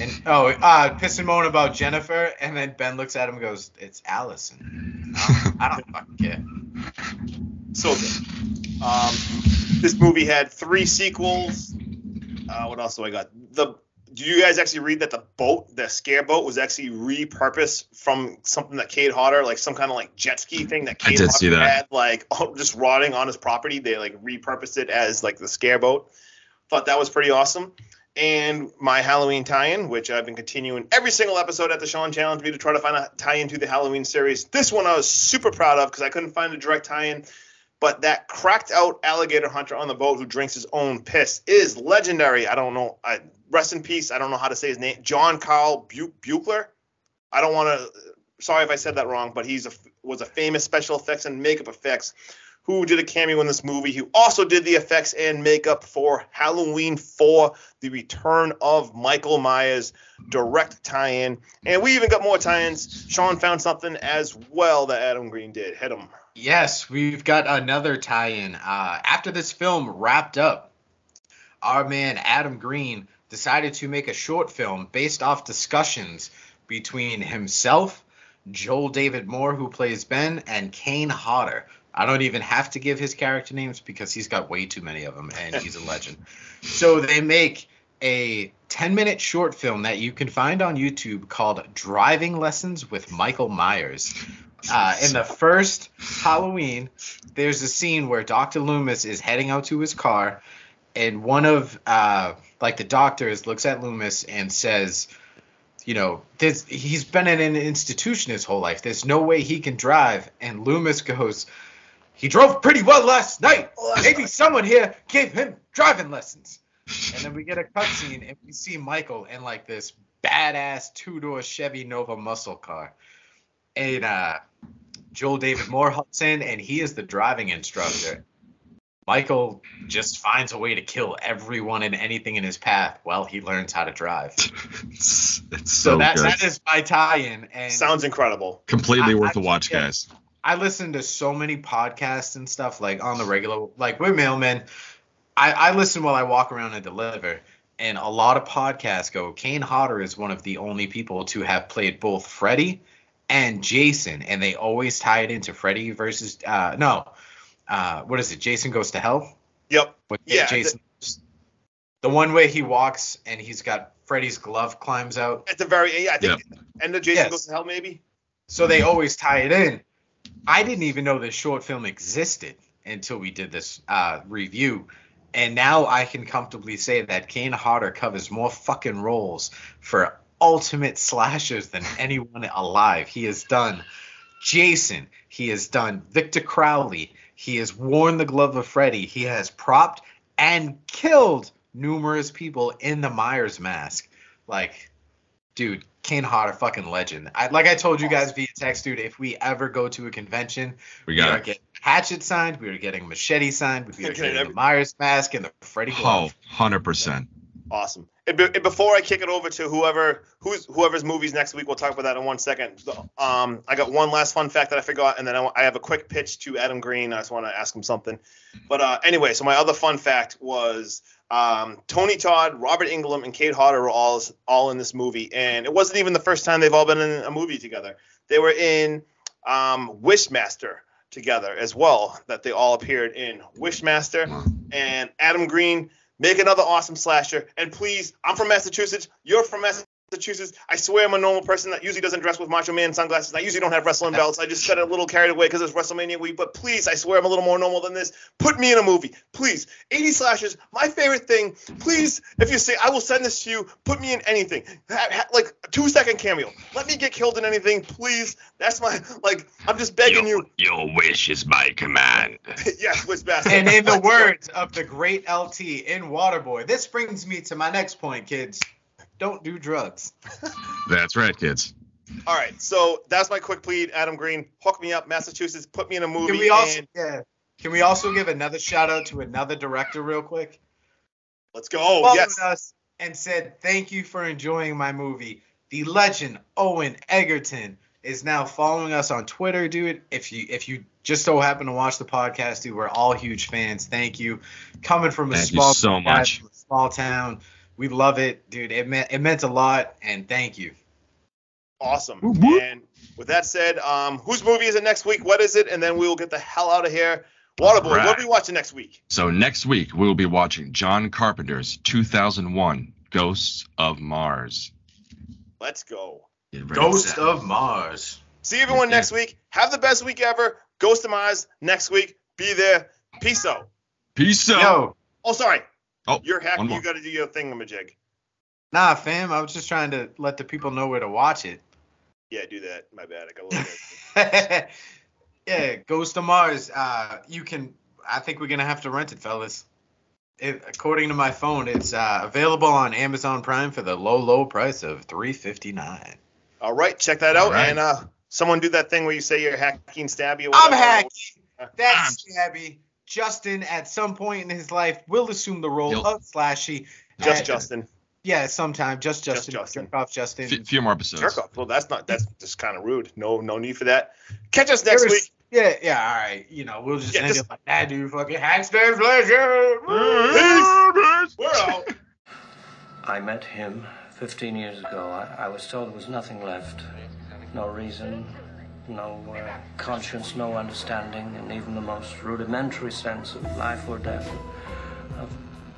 [SPEAKER 4] And oh, uh, piss and moan about Jennifer, and then Ben looks at him and goes, "It's Allison." I don't, I don't fucking care.
[SPEAKER 3] So good. Um, this movie had three sequels. Uh, what else do I got? The did you guys actually read that the boat, the scare boat, was actually repurposed from something that Kane Hodder, like some kind of like jet ski thing that
[SPEAKER 2] I
[SPEAKER 3] Kane
[SPEAKER 2] did
[SPEAKER 3] Hodder
[SPEAKER 2] see that.
[SPEAKER 3] had, like oh, just rotting on his property. They like repurposed it as like the scare boat. Thought that was pretty awesome. And my Halloween tie-in, which I've been continuing every single episode at the Sean Challenge me to try to find a tie-in to the Halloween series. This one I was super proud of because I couldn't find a direct tie-in but that cracked out alligator hunter on the boat who drinks his own piss is legendary. I don't know. I, rest in peace. I don't know how to say his name. John Carl Bu- Buechler. I don't want to. Sorry if I said that wrong, but he's a was a famous special effects and makeup effects who did a cameo in this movie. Who also did the effects and makeup for Halloween 4: The Return of Michael Myers direct tie-in, and we even got more tie-ins. Sean found something as well that Adam Green did. Hit him.
[SPEAKER 4] Yes, we've got another tie-in. Uh, after this film wrapped up, our man Adam Green decided to make a short film based off discussions between himself, Joel David Moore, who plays Ben, and Kane Hodder. I don't even have to give his character names because he's got way too many of them, and he's a legend. So they make a 10 minute short film that you can find on YouTube called Driving Lessons with Michael Myers. Uh, in the first Halloween, there's a scene where Dr. Loomis is heading out to his car, and one of uh, like the doctors looks at Loomis and says, you know, there's, he's been in an institution his whole life. There's no way he can drive. And Loomis goes, he drove pretty well last night. Maybe someone here gave him driving lessons. And then we get a cutscene and we see Michael in like this badass two door Chevy Nova muscle car. And uh, Joel David Moore hops in and he is the driving instructor. Michael just finds a way to kill everyone and anything in his path while he learns how to drive.
[SPEAKER 2] it's, it's
[SPEAKER 4] So,
[SPEAKER 2] so,
[SPEAKER 4] that
[SPEAKER 2] good.
[SPEAKER 4] that is my tie-in. And
[SPEAKER 3] Sounds incredible.
[SPEAKER 2] Completely
[SPEAKER 4] I-
[SPEAKER 2] worth
[SPEAKER 4] I-
[SPEAKER 2] a watch,
[SPEAKER 4] yeah.
[SPEAKER 2] guys.
[SPEAKER 4] I listen to so many podcasts and stuff like on the regular, like we're mailmen. I, I listen while I walk around and deliver, and a lot of podcasts go. Kane Hodder is one of the only people to have played both Freddy and Jason, and they always tie it into Freddy versus uh, no, uh, what is it? Jason goes to hell.
[SPEAKER 3] Yep.
[SPEAKER 4] With
[SPEAKER 3] Yeah,
[SPEAKER 4] Jason. the one way he walks and he's got Freddy's glove climbs out.
[SPEAKER 3] At the very yeah, I think end of Jason
[SPEAKER 4] Yes.
[SPEAKER 3] Goes to Hell maybe.
[SPEAKER 4] So they always tie it in. I didn't even know this short film existed until we did this uh, review. And now I can comfortably say that Kane Hodder covers more fucking roles for ultimate slashers than anyone alive. He has done Jason. He has done Victor Crowley. He has worn the glove of Freddy. He has propped and killed numerous people in the Myers mask. Like, dude, Kane Hodder, fucking legend. I, like I told you guys via text, dude, if we ever go to a convention,
[SPEAKER 2] We
[SPEAKER 4] we are
[SPEAKER 2] got it.
[SPEAKER 4] getting Hatchet signed, we are getting Machete signed, we are
[SPEAKER 3] Getting
[SPEAKER 4] getting the Myers mask and the Freddy
[SPEAKER 2] Oh,
[SPEAKER 4] glove.
[SPEAKER 2] 100%.
[SPEAKER 3] Awesome. And, be, and before I kick it over to whoever who's whoever's movies next week, we'll talk about that in one second. Um, I got one last fun fact that I forgot, and then I, I have a quick pitch to Adam Green. I just want to ask him something. But uh, anyway, so my other fun fact was um, Tony Todd, Robert Englund, and Kane Hodder were all all in this movie, and it wasn't even the first time they've all been in a movie together. They were in um, Wishmaster together as well. That they all appeared in Wishmaster and Adam Green. Make another awesome slasher. And please, I'm from Massachusetts. You're from Massachusetts. I swear I'm a normal person that usually doesn't dress with Macho Man sunglasses. I usually don't have wrestling belts. I just got a little carried away because it's WrestleMania week. But please, I swear I'm a little more normal than this. Put me in a movie. Please. 80 slashes, my favorite thing. Please, if you say, I will send this to you, put me in anything. Ha- ha- like a two second cameo. Let me get killed in anything, please. That's my, like, I'm just begging you.
[SPEAKER 2] Your wish is my command.
[SPEAKER 3] yes, Wishmaster.
[SPEAKER 4] And in the words of the great LT in Waterboy, this brings me to my next point, kids. Don't do drugs.
[SPEAKER 2] That's right, kids.
[SPEAKER 3] All right, so that's my quick plead. Adam Green, hook me up, Massachusetts, put me in a movie.
[SPEAKER 4] Can we also
[SPEAKER 3] and
[SPEAKER 4] yeah. Can we also give another shout out to another director real quick?
[SPEAKER 3] let's go.
[SPEAKER 4] Oh, Followed
[SPEAKER 3] yes,
[SPEAKER 4] us and said thank you for enjoying my movie. The legend Owen Egerton is now following us on Twitter, dude. If you if you just so happen to watch the podcast, dude, we're all huge fans. Thank you. Coming from a
[SPEAKER 2] Thank you
[SPEAKER 4] small
[SPEAKER 2] so
[SPEAKER 4] podcast
[SPEAKER 2] much.
[SPEAKER 4] from a small town, we love it, dude. It meant it meant a lot, and thank you.
[SPEAKER 3] awesome.
[SPEAKER 2] Whoop, whoop.
[SPEAKER 3] And with that said, um, whose movie is it next week? What is it? And then we will get the hell out of here. Waterboy,
[SPEAKER 2] Right.
[SPEAKER 3] what are we watching next week?
[SPEAKER 2] So next week we will be watching John Carpenter's 2001 Ghosts of Mars.
[SPEAKER 3] Let's go.
[SPEAKER 2] Get
[SPEAKER 4] Ghost of Mars.
[SPEAKER 3] See everyone
[SPEAKER 2] Yeah.
[SPEAKER 3] next week. Have the best week ever. Ghost of Mars next week. Be there. Peace out.
[SPEAKER 2] Peace out.
[SPEAKER 4] Yo,
[SPEAKER 3] Oh, sorry.
[SPEAKER 2] Oh,
[SPEAKER 3] You're happy. You got to do your thing, Majig.
[SPEAKER 4] nah, fam. I was just trying to let the people know where to watch it.
[SPEAKER 3] Yeah, do that. My bad. I got a little bit.
[SPEAKER 4] yeah, Ghost of Mars. Uh, you can. I think we're gonna have to rent it, fellas. It, according to my phone, it's uh, available on Amazon Prime for the low, low price of three fifty nine.
[SPEAKER 3] All right, check that out.
[SPEAKER 2] All right.
[SPEAKER 3] And uh, someone do that thing where you say you're hacking stabby
[SPEAKER 4] I'm
[SPEAKER 3] whatever.
[SPEAKER 4] hacky. That's Stabby. Justin, at some point in his life, will assume the role
[SPEAKER 2] You'll-
[SPEAKER 4] of Slashy.
[SPEAKER 3] Just
[SPEAKER 4] Uh,
[SPEAKER 3] Justin.
[SPEAKER 4] Yeah, sometime. Just Justin.
[SPEAKER 3] Just Justin.
[SPEAKER 4] Jerk off Justin.
[SPEAKER 2] F- few more episodes.
[SPEAKER 3] Jerk off. Well, that's not. That's just kind of rude. No, no need for that. Catch us next
[SPEAKER 4] There is-
[SPEAKER 3] week.
[SPEAKER 4] Yeah, yeah, all right. You know, we'll just
[SPEAKER 3] Yeah,
[SPEAKER 4] end
[SPEAKER 3] just-
[SPEAKER 4] it like that, dude. Fucking hashtag Slasher.
[SPEAKER 3] We're out.
[SPEAKER 5] I met him 15 years ago. I, I was told there was nothing left. No reason, no uh, conscience, no understanding, and even the most rudimentary sense of life or death, of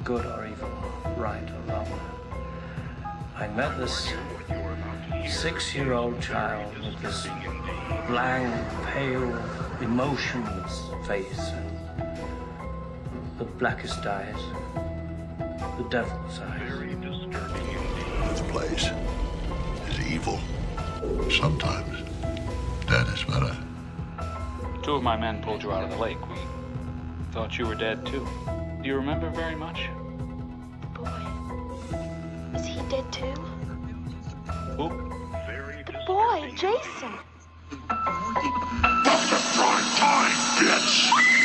[SPEAKER 5] good or evil, right or wrong. I met this six year old child with this blank, pale, emotionless face and the blackest eyes, the devil's eyes.
[SPEAKER 6] This place is evil. Sometimes dead is better.
[SPEAKER 7] Uh, Two of my men pulled you out of the lake. We thought you were dead too. Do you remember very much?
[SPEAKER 8] The boy. Is he dead too?
[SPEAKER 7] Who?
[SPEAKER 8] The boy, Jason.
[SPEAKER 6] Prime time, bitch!